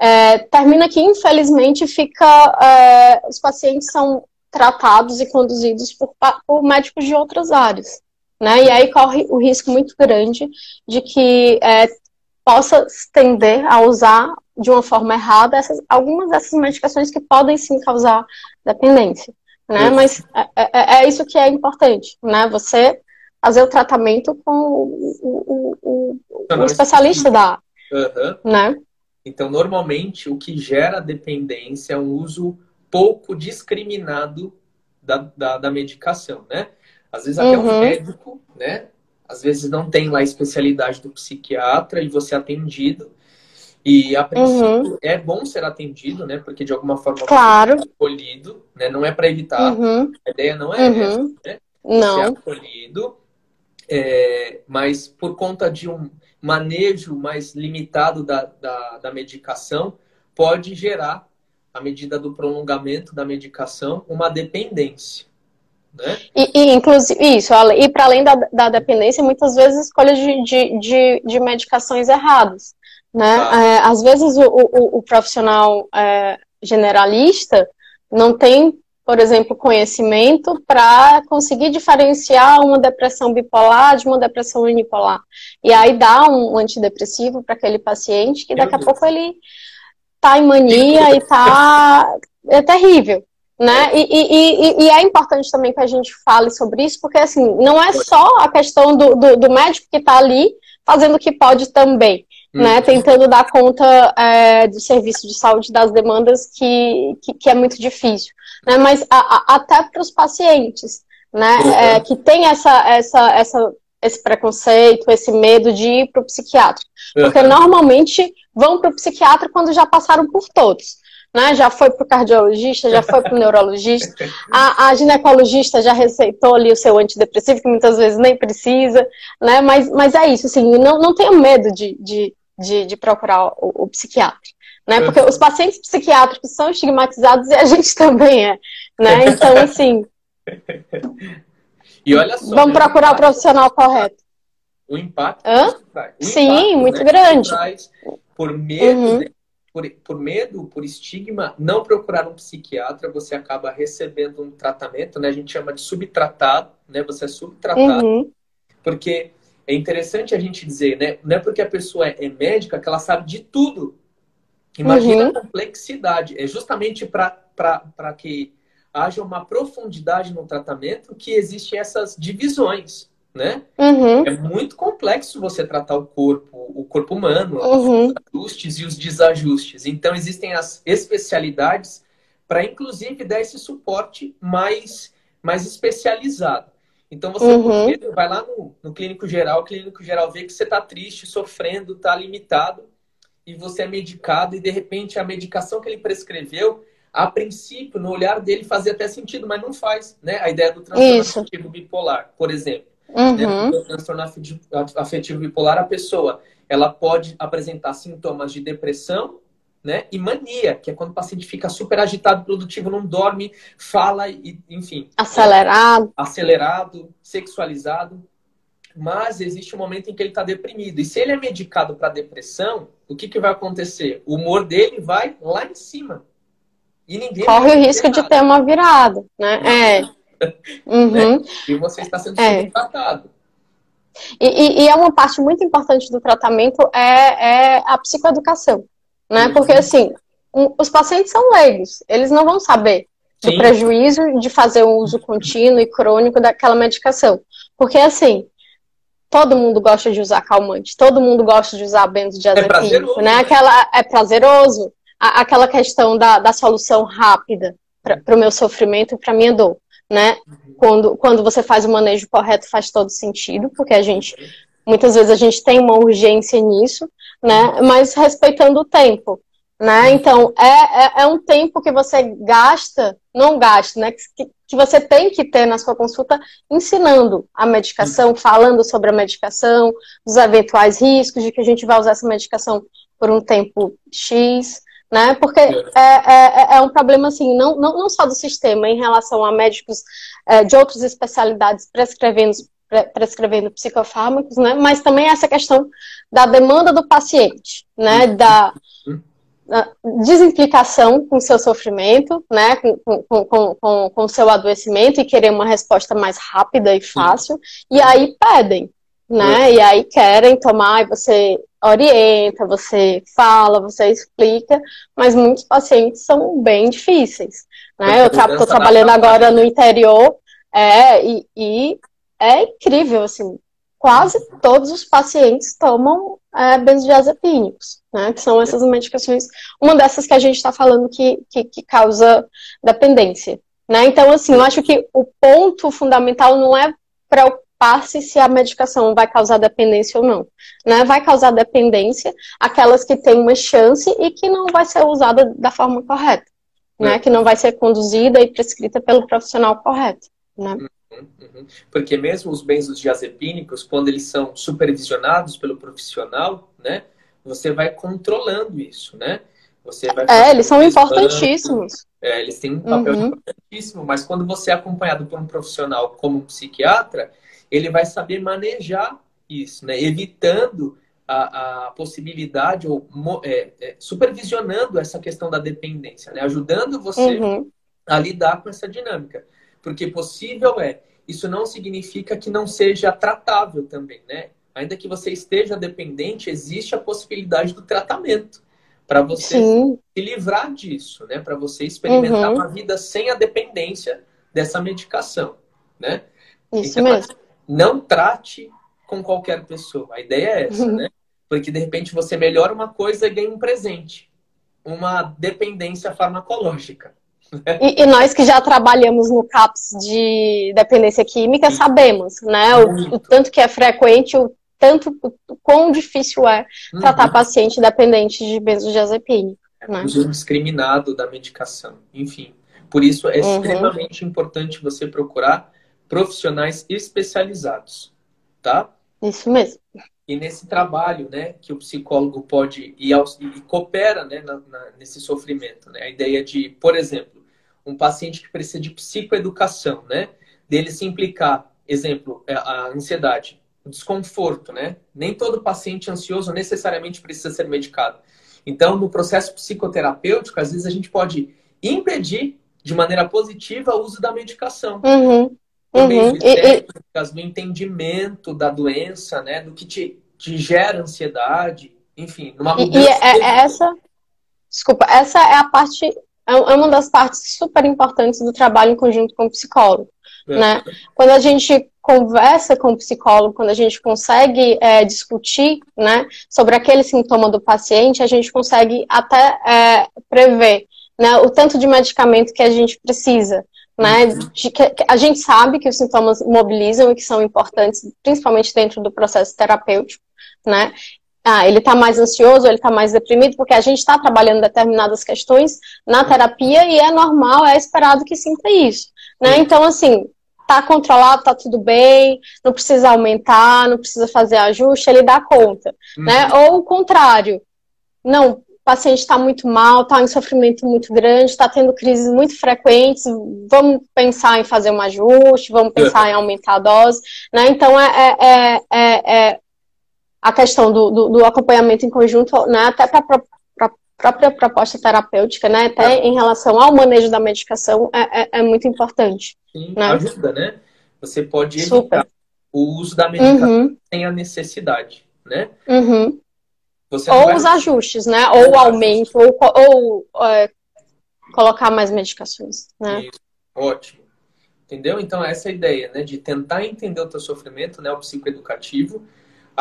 é, termina que, infelizmente, fica. É, os pacientes são tratados e conduzidos por, por médicos de outras áreas. Né? E aí corre o risco muito grande de que é, possa tender a usar de uma forma errada essas, algumas dessas medicações que podem sim causar dependência né? Mas é, é, é, isso que é importante, né? Você fazer o tratamento com o, o, o, o especialista da uhum. né? Então, normalmente, o que gera dependência é um uso pouco discriminado da, da, da medicação, né? Às vezes até uhum. o médico, né? Às vezes não tem lá a especialidade do psiquiatra e você é atendido e a princípio uhum. é bom ser atendido, né? Porque de alguma forma claro. você é acolhido, né? Não é para evitar. Uhum. A ideia não é uhum. essa, né? Não. Ser acolhido, é, mas por conta de um manejo mais limitado da, da, da medicação, pode gerar, à medida do prolongamento da medicação, uma dependência. Né? E, e, inclusive, isso, e para além da, da dependência, muitas vezes escolha de, de, de, de medicações erradas. Né? Tá. É, às vezes o, o, o profissional é, generalista não tem, por exemplo, conhecimento para conseguir diferenciar uma depressão bipolar de uma depressão unipolar. E aí dá um antidepressivo para aquele paciente que daqui a pouco ele tá em mania e tá é terrível, né? E, e, e, e, é importante também que a gente fale sobre isso, porque assim, não é só a questão do, do, do médico que está ali fazendo o que pode também, hum. né? Tentando dar conta é, do serviço de saúde das demandas que, que, que é muito difícil, né? Mas a, a, até para os pacientes, né? Uhum. É, que tem essa, essa, essa, esse preconceito, esse medo de ir para o psiquiatra. Porque uhum. normalmente vão para o psiquiatra quando já passaram por todos. Né? Já foi para o cardiologista, já foi para o neurologista, a, a, ginecologista já receitou ali o seu antidepressivo, que muitas vezes nem precisa, né? Mas, mas é isso, assim, não, não tenha medo de, de, de, de procurar o, o, psiquiatra. Né? Porque os pacientes psiquiátricos são estigmatizados e a gente também é. Né? Então, assim. E olha só. Vamos né, procurar o profissional correto. O impacto. Hã? O Sim, impacto, muito né, grande. Por medo, uhum. por, por medo, por estigma, não procurar um psiquiatra, você acaba recebendo um tratamento, né? A gente chama de subtratado, né? Você é subtratado. Uhum. Porque é interessante a gente dizer, né? Não é porque a pessoa é médica que ela sabe de tudo. Imagina uhum. a complexidade. É justamente para que haja uma profundidade no tratamento que existem essas divisões, né? Uhum. É muito complexo você tratar o corpo, o corpo humano, uhum. os ajustes e os desajustes. Então existem as especialidades para inclusive dar esse suporte mais mais especializado. Então você uhum. vai lá no, no clínico geral, o clínico geral vê que você está triste, sofrendo, está limitado e você é medicado e de repente a medicação que ele prescreveu a princípio, no olhar dele, fazia até sentido, mas não faz, né? A ideia do transtorno Isso. afetivo bipolar, por exemplo. Uhum. Né? No transtorno afetivo bipolar, a pessoa ela pode apresentar sintomas de depressão né? e mania, que é quando o paciente fica super agitado, produtivo, não dorme, fala, e, enfim. Acelerado. É, acelerado, sexualizado. Mas existe um momento em que ele está deprimido. E se ele é medicado para depressão, o que, que vai acontecer? O humor dele vai lá em cima. E ninguém Corre o risco de ter uma virada, né? É. Uhum. Né? E você está sendo é. tratado. E, e, e, é uma parte muito importante do tratamento é, é a psicoeducação, né? Uhum. Porque, assim, os pacientes são leigos, eles não vão saber Sim. do prejuízo de fazer um uso contínuo e crônico daquela medicação. Porque, assim, todo mundo gosta de usar calmante, todo mundo gosta de usar benzodiazepínico, é né? Aquela, é prazeroso a, aquela questão da, da solução rápida para o meu sofrimento e para minha dor, né? Quando, quando você faz o manejo correto faz todo sentido, porque a gente muitas vezes a gente tem uma urgência nisso, né? Mas respeitando o tempo, né? Então é, é, é um tempo que você gasta, não gasta, né? Que, que você tem que ter na sua consulta ensinando a medicação, falando sobre a medicação, os eventuais riscos de que a gente vai usar essa medicação por um tempo X, né? Porque é, é, é, é um problema, assim, não, não, não só do sistema em relação a médicos é, de outras especialidades prescrevendo, prescrevendo psicofármacos, né? Mas também essa questão da demanda do paciente, né? Da, desimplicação com seu sofrimento, né? Com, com, com, com, seu adoecimento e querer uma resposta mais rápida e fácil. E aí pedem, né? E aí querem tomar e você orienta, você fala, você explica, mas muitos pacientes são bem difíceis. Né? Eu estou trabalhando agora no interior é, e, e, é incrível, assim, quase todos os pacientes tomam é, benzodiazepínicos, né? Que são essas medicações, uma dessas que a gente está falando que, que, que causa dependência. Né? Então, assim, eu acho que o ponto fundamental não é preocupar preocupar-se se a medicação vai causar dependência ou não. Né? Vai causar dependência aquelas que têm uma chance e que não vai ser usada da forma correta. Né? Que não vai ser conduzida e prescrita pelo profissional correto. Né? Uhum. Porque mesmo os benzodiazepínicos, quando eles são supervisionados pelo profissional, né, você vai controlando isso, né? Você vai é, eles são importantíssimos. É, eles têm um papel uhum. importantíssimo, mas quando você é acompanhado por um profissional como um psiquiatra, ele vai saber manejar isso, né? evitando a, a possibilidade ou é, é, supervisionando essa questão da dependência, né? ajudando você uhum. a lidar com essa dinâmica. Porque possível é, isso não significa que não seja tratável também, né? Ainda que você esteja dependente, existe a possibilidade do tratamento para você Sim. se livrar disso, né? Para você experimentar uhum. uma vida sem a dependência dessa medicação, né? Isso então, mesmo. Não trate com qualquer pessoa. A ideia é essa, uhum. né? Porque de repente você melhora uma coisa e ganha um presente, uma dependência farmacológica. E, e, nós que já trabalhamos no CAPS de dependência química sabemos, né? O, o, tanto que é frequente, o tanto o quão difícil é uhum. tratar paciente dependente de benzodiazepina. É, né? uso indiscriminado da medicação. Enfim, por isso é uhum. extremamente importante você procurar profissionais especializados, tá? Isso mesmo. E nesse trabalho, né, que o psicólogo pode e, e coopera, né, na, na, nesse sofrimento, né, a ideia de, por exemplo, um paciente que precisa de psicoeducação, né, dele se implicar, exemplo, é, a ansiedade, o desconforto, né, nem todo paciente ansioso necessariamente precisa ser medicado. Então, no processo psicoterapêutico, às vezes a gente pode impedir de maneira positiva o uso da medicação. Uhum de técnicas, no entendimento da doença, né? Do que te, te gera ansiedade, enfim, numa mudança. E, e é, é essa, desculpa, essa é a parte, é, é uma das partes super importantes do trabalho em conjunto com o psicólogo, é. né? Quando a gente conversa com o psicólogo, quando a gente consegue é, discutir, né, sobre aquele sintoma do paciente, a gente consegue até é, prever, né, o tanto de medicamento que a gente precisa, né? De que, a gente sabe que os sintomas mobilizam e que são importantes, principalmente dentro do processo terapêutico, né? Ah, ele está mais ansioso, ele está mais deprimido, porque a gente está trabalhando determinadas questões na terapia e é normal, é esperado que sinta isso, né? Então, assim, tá controlado, tá tudo bem, não precisa aumentar, não precisa fazer ajuste, ele dá conta, né? uhum. né? Ou o contrário, não, paciente está muito mal, está em sofrimento muito grande, está tendo crises muito frequentes, vamos pensar em fazer um ajuste, vamos pensar em aumentar a dose, né? Então é, é, é, é a questão do, do, do, acompanhamento em conjunto, né? Até para a própria proposta terapêutica, né? Até em relação ao manejo da medicação é, é, é muito importante. Sim, né? ajuda, né? Você pode evitar Super. o uso da medicação uhum. sem a necessidade, né? Uhum ou vai... os ajustes, né? Ou o aumento, ou, ou é, colocar mais medicações, né? Isso. Ótimo. Entendeu? Então, essa é a ideia, né? De tentar entender o teu sofrimento, né? O psicoeducativo,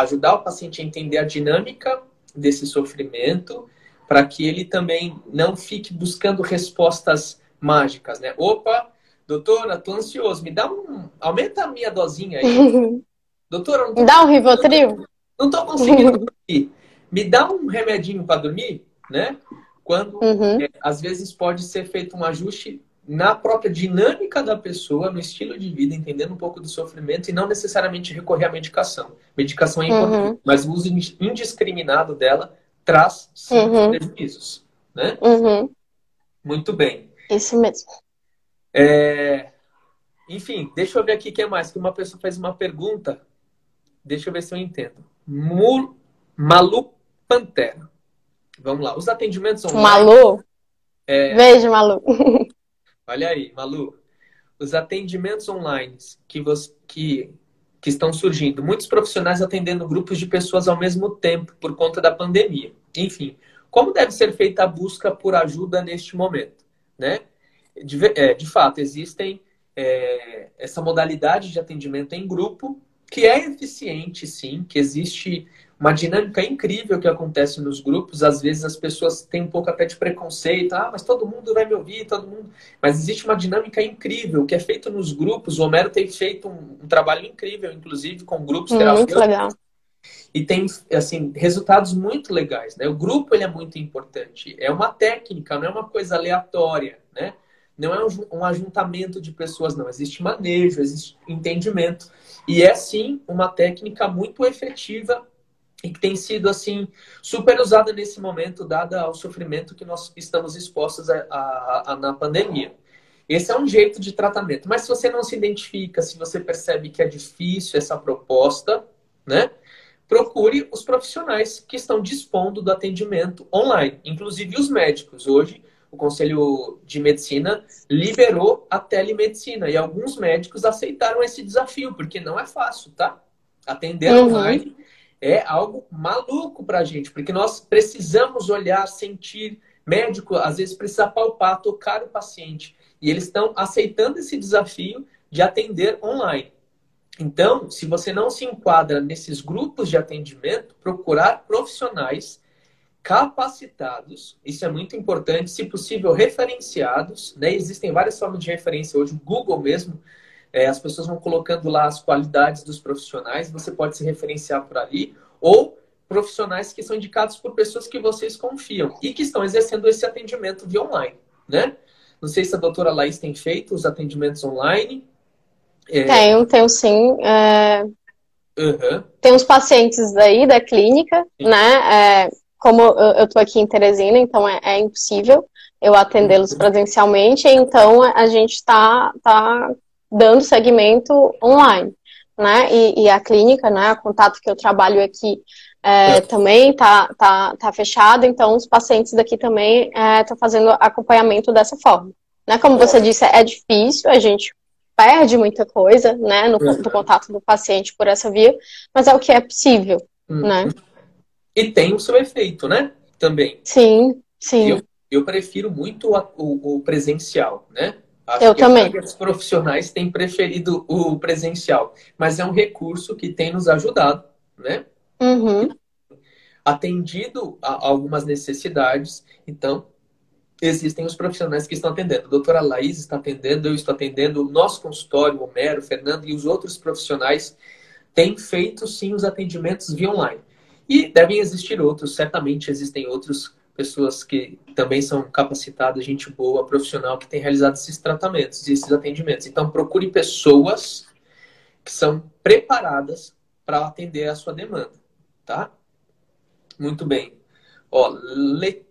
ajudar o paciente a entender a dinâmica desse sofrimento, para que ele também não fique buscando respostas mágicas, né? Opa, doutora, tô ansioso, me dá um... Aumenta a minha dosinha aí. doutora, não tô... Dá um Rivotril? Não tô conseguindo dormir me dá um remedinho para dormir, né? Quando uhum. é, às vezes pode ser feito um ajuste na própria dinâmica da pessoa, no estilo de vida, entendendo um pouco do sofrimento e não necessariamente recorrer à medicação. Medicação é importante, uhum. mas o uso indiscriminado dela traz uhum. prejuízos, né? Uhum. Muito bem. Isso mesmo. É... Enfim, deixa eu ver aqui o que é mais. Que uma pessoa fez uma pergunta. Deixa eu ver se eu entendo. Mul... Malu Pantera. Vamos lá. Os atendimentos online. Malu? É... Beijo, Malu. Olha aí, Malu. Os atendimentos online que, você, que, que estão surgindo. Muitos profissionais atendendo grupos de pessoas ao mesmo tempo por conta da pandemia. Enfim, como deve ser feita a busca por ajuda neste momento? Né? De, é, de fato, existem é, essa modalidade de atendimento em grupo que é eficiente, sim, que existe uma dinâmica incrível que acontece nos grupos. Às vezes as pessoas têm um pouco até de preconceito. Ah, mas todo mundo vai me ouvir, todo mundo. Mas existe uma dinâmica incrível que é feito nos grupos. O Homero tem feito um, um trabalho incrível, inclusive, com grupos terapêuticos. Muito legal. E tem, assim, resultados muito legais, né? O grupo, ele é muito importante. É uma técnica, não é uma coisa aleatória, né? Não é um, um ajuntamento de pessoas, não. Existe manejo, existe entendimento. E é, sim, uma técnica muito efetiva e que tem sido assim super usada nesse momento, dada ao sofrimento que nós estamos expostos a, a, a, na pandemia. Esse é um jeito de tratamento. Mas se você não se identifica, se você percebe que é difícil essa proposta, né? Procure os profissionais que estão dispondo do atendimento online, inclusive os médicos. Hoje, o Conselho de Medicina liberou a telemedicina e alguns médicos aceitaram esse desafio, porque não é fácil, tá? Atender uhum. online é algo maluco para a gente, porque nós precisamos olhar, sentir. Médico, às vezes, precisa palpar, tocar o paciente. E eles estão aceitando esse desafio de atender online. Então, se você não se enquadra nesses grupos de atendimento, procurar profissionais capacitados, isso é muito importante, se possível referenciados, né? Existem várias formas de referência hoje, o Google mesmo, é, as pessoas vão colocando lá as qualidades dos profissionais, você pode se referenciar por ali, ou profissionais que são indicados por pessoas que vocês confiam e que estão exercendo esse atendimento via online, né? Não sei se a doutora Laís tem feito os atendimentos online. É... Tenho, tenho sim. É... Uhum. Tem uns pacientes daí da clínica, sim. né? É, como eu estou aqui em Teresina, então é, é impossível eu atendê-los uhum. presencialmente, então a gente está tá dando segmento online, né? E, e, a clínica, né? O contato que eu trabalho aqui é, é. também tá, tá, tá fechado, então os pacientes daqui também estão é, fazendo acompanhamento dessa forma. Né? Como você disse, é difícil, a gente perde muita coisa, né, no, no contato do paciente por essa via, mas é o que é possível, uhum. né? E tem o seu efeito, né? Também. Sim, sim. Eu, eu prefiro muito a, o, o, presencial, né? Acho eu que também. Os profissionais têm preferido o presencial, mas é um recurso que tem nos ajudado, né? Uhum. Atendido a algumas necessidades, então existem os profissionais que estão atendendo. A doutora Laís está atendendo, eu estou atendendo, o nosso consultório, o Homero, o Fernando e os outros profissionais têm feito sim os atendimentos via online. E devem existir outros, certamente existem outras pessoas que também são capacitadas, gente boa, profissional, que tem realizado esses tratamentos e esses atendimentos. Então, procure pessoas que são preparadas para atender a sua demanda, tá? Muito bem. Ó, Le...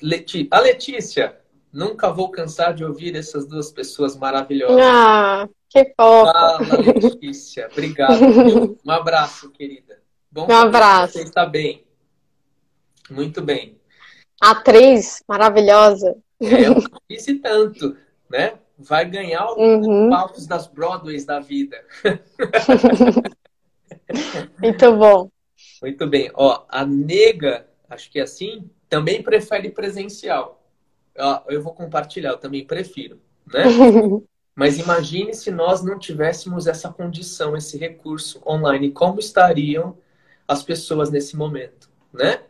Leti... a Letícia, nunca vou cansar de ouvir essas duas pessoas maravilhosas. Ah, que fofo. Fala, Letícia. Obrigado. um abraço, querida. Bom um abraço. Você está bem. Muito bem. Atriz maravilhosa. É, eu disse tanto, né? Vai ganhar os uhum. palcos das Broadways da vida. Muito bom. Muito bem. Ó, a nega, acho que é assim, também prefere presencial. Ó, eu vou compartilhar, eu também prefiro, né? Mas imagine se nós não tivéssemos essa condição, esse recurso online, como estariam as pessoas nesse momento, né?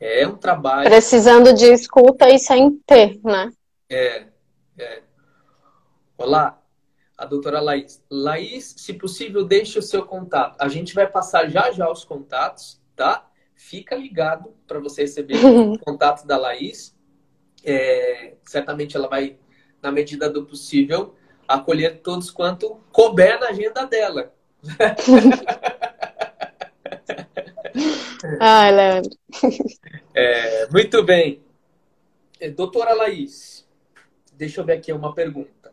É um trabalho. Precisando de escuta e sem ter, né? É, é. Olá, a doutora Laís. Laís, se possível, deixe o seu contato. A gente vai passar já já os contatos, tá? Fica ligado para você receber o contato da Laís. É, certamente ela vai, na medida do possível, acolher todos quanto couber na agenda dela. Ai, Leandro. É, muito bem. É, doutora Laís, deixa eu ver aqui uma pergunta.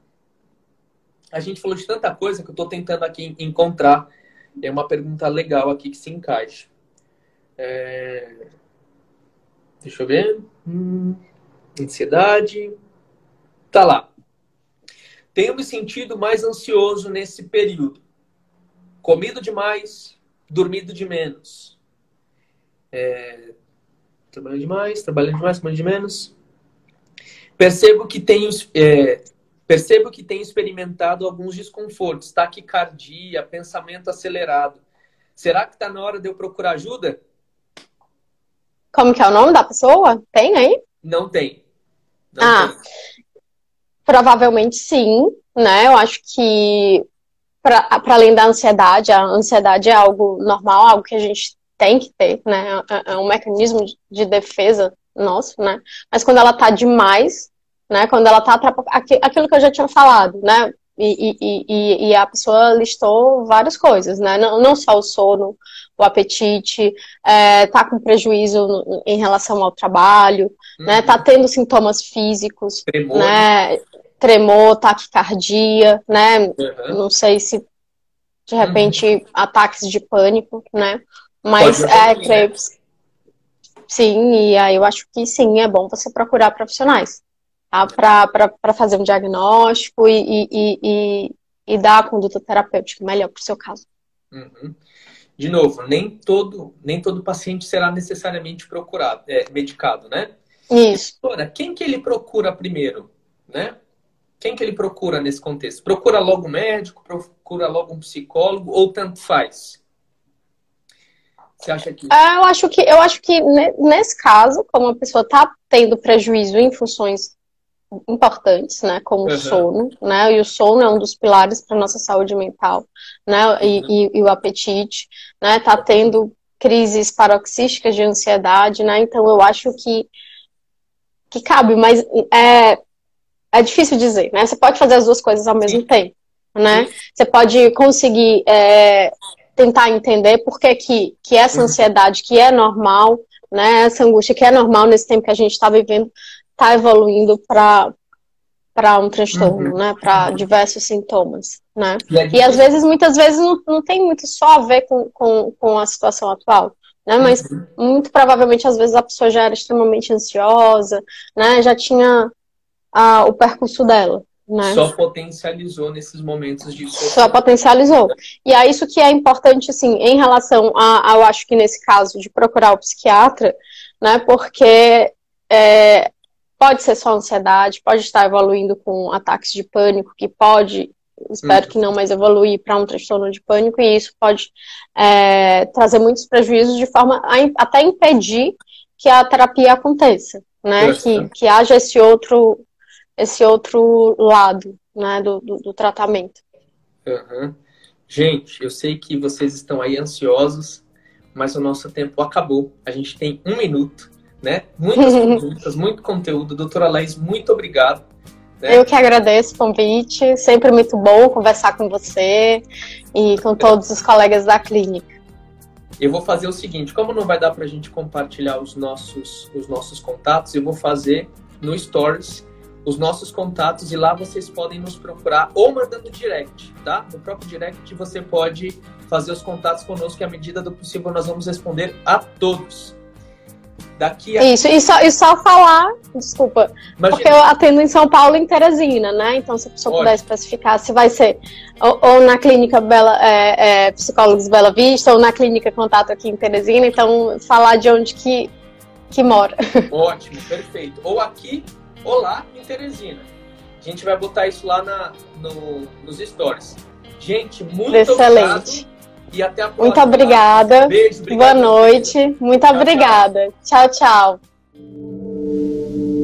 A gente falou de tanta coisa que eu estou tentando aqui encontrar. É uma pergunta legal aqui que se encaixa. É... Deixa eu ver. Hum, ansiedade. Tá lá. Tenho me sentido mais ansioso nesse período. Comido demais, dormido de menos. É, trabalhando demais, trabalhando demais, trabalhando de menos. Percebo que tenho, é, percebo que tenho experimentado alguns desconfortos, taquicardia, pensamento acelerado. Será que está na hora de eu procurar ajuda? Como que é o nome da pessoa? Tem aí? Não tem. Não ah, tem. provavelmente sim, né? Eu acho que para além da ansiedade, a ansiedade é algo normal, algo que a gente tem que ter, né? É, é um mecanismo de defesa nosso, né? Mas quando ela tá demais, né? Quando ela tá aquilo que eu já tinha falado, né? E, e, e, e, a pessoa listou várias coisas, né? Não, não só o sono, o apetite, é, tá com prejuízo em relação ao trabalho, uhum. né? Tá tendo sintomas físicos, Tremor. né? tremor, taquicardia, né? Uhum. Não sei se de repente uhum. ataques de pânico, né? Mas é, creio. Sim, e aí eu acho que sim, é bom você procurar profissionais, tá? Para fazer um diagnóstico e, e, e, e, dar a conduta terapêutica melhor para o seu caso. Uhum. de novo, nem todo, nem todo paciente será necessariamente procurado, é, medicado, né? Isso. Doutora, quem que ele procura primeiro, né? Quem que ele procura nesse contexto? Procura logo um médico, procura logo um psicólogo ou tanto faz? Você acha que? É, eu acho que eu acho que nesse caso, como a pessoa está tendo prejuízo em funções importantes, né, como uhum. o sono, né, e o sono é um dos pilares para nossa saúde mental, né, e, uhum. e, e, o apetite, né, tá tendo crises paroxísticas de ansiedade, né, então eu acho que que cabe, mas é, é difícil dizer, né, você pode fazer as duas coisas ao mesmo Sim. tempo, né, Sim. você pode conseguir é, tentar entender por que que, que essa uhum. ansiedade que é normal, né, essa angústia que é normal nesse tempo que a gente está vivendo, está evoluindo para para um transtorno, uhum. né, para diversos sintomas, né? E, e, às vezes, muitas vezes, não, não tem muito só a ver com, com, com a situação atual, né? Mas uhum. muito provavelmente, às vezes, a pessoa já era extremamente ansiosa, né? Já tinha a, o percurso dela, né? Só potencializou nesses momentos de Só potencializou. E é isso que é importante, assim, em relação a, a eu acho que nesse caso de procurar o psiquiatra, né? Porque é, Pode ser só ansiedade, pode estar evoluindo com ataques de pânico, que pode, espero que não, mas evoluir para um transtorno de pânico, e isso pode é, trazer muitos prejuízos de forma a até impedir que a terapia aconteça, né? Que, que haja esse outro, esse outro lado né, do, do, do tratamento. Uhum. Gente, eu sei que vocês estão aí ansiosos, mas o nosso tempo acabou. A gente tem um minuto né? Muitas perguntas, muito conteúdo. Doutora Laís, muito obrigado. Né? Eu que agradeço o convite. Sempre muito bom conversar com você e com todos os colegas da clínica. Eu vou fazer o seguinte, como não vai dar para a gente compartilhar os nossos, os nossos contatos, eu vou fazer no Stories os nossos contatos e lá vocês podem nos procurar ou mandando direct, tá? No próprio direct você pode fazer os contatos conosco e à medida do possível nós vamos responder a todos. Daqui a... Isso, e só, e só falar, desculpa, Imagina. porque eu atendo em São Paulo em Teresina, né? Então, se a pessoa puder especificar se vai ser ou, ou na clínica Bela, é, é, Psicólogos Bela Vista, ou na clínica Contato aqui em Teresina, então falar de onde que, que mora. Ótimo, perfeito. Ou aqui ou lá em Teresina. A gente vai botar isso lá na, no, nos stories. Gente, muito Excelente. obrigado. E até a próxima. Muito obrigada. Beijo, Boa noite. Muito tchau, obrigada. tchau. tchau. tchau.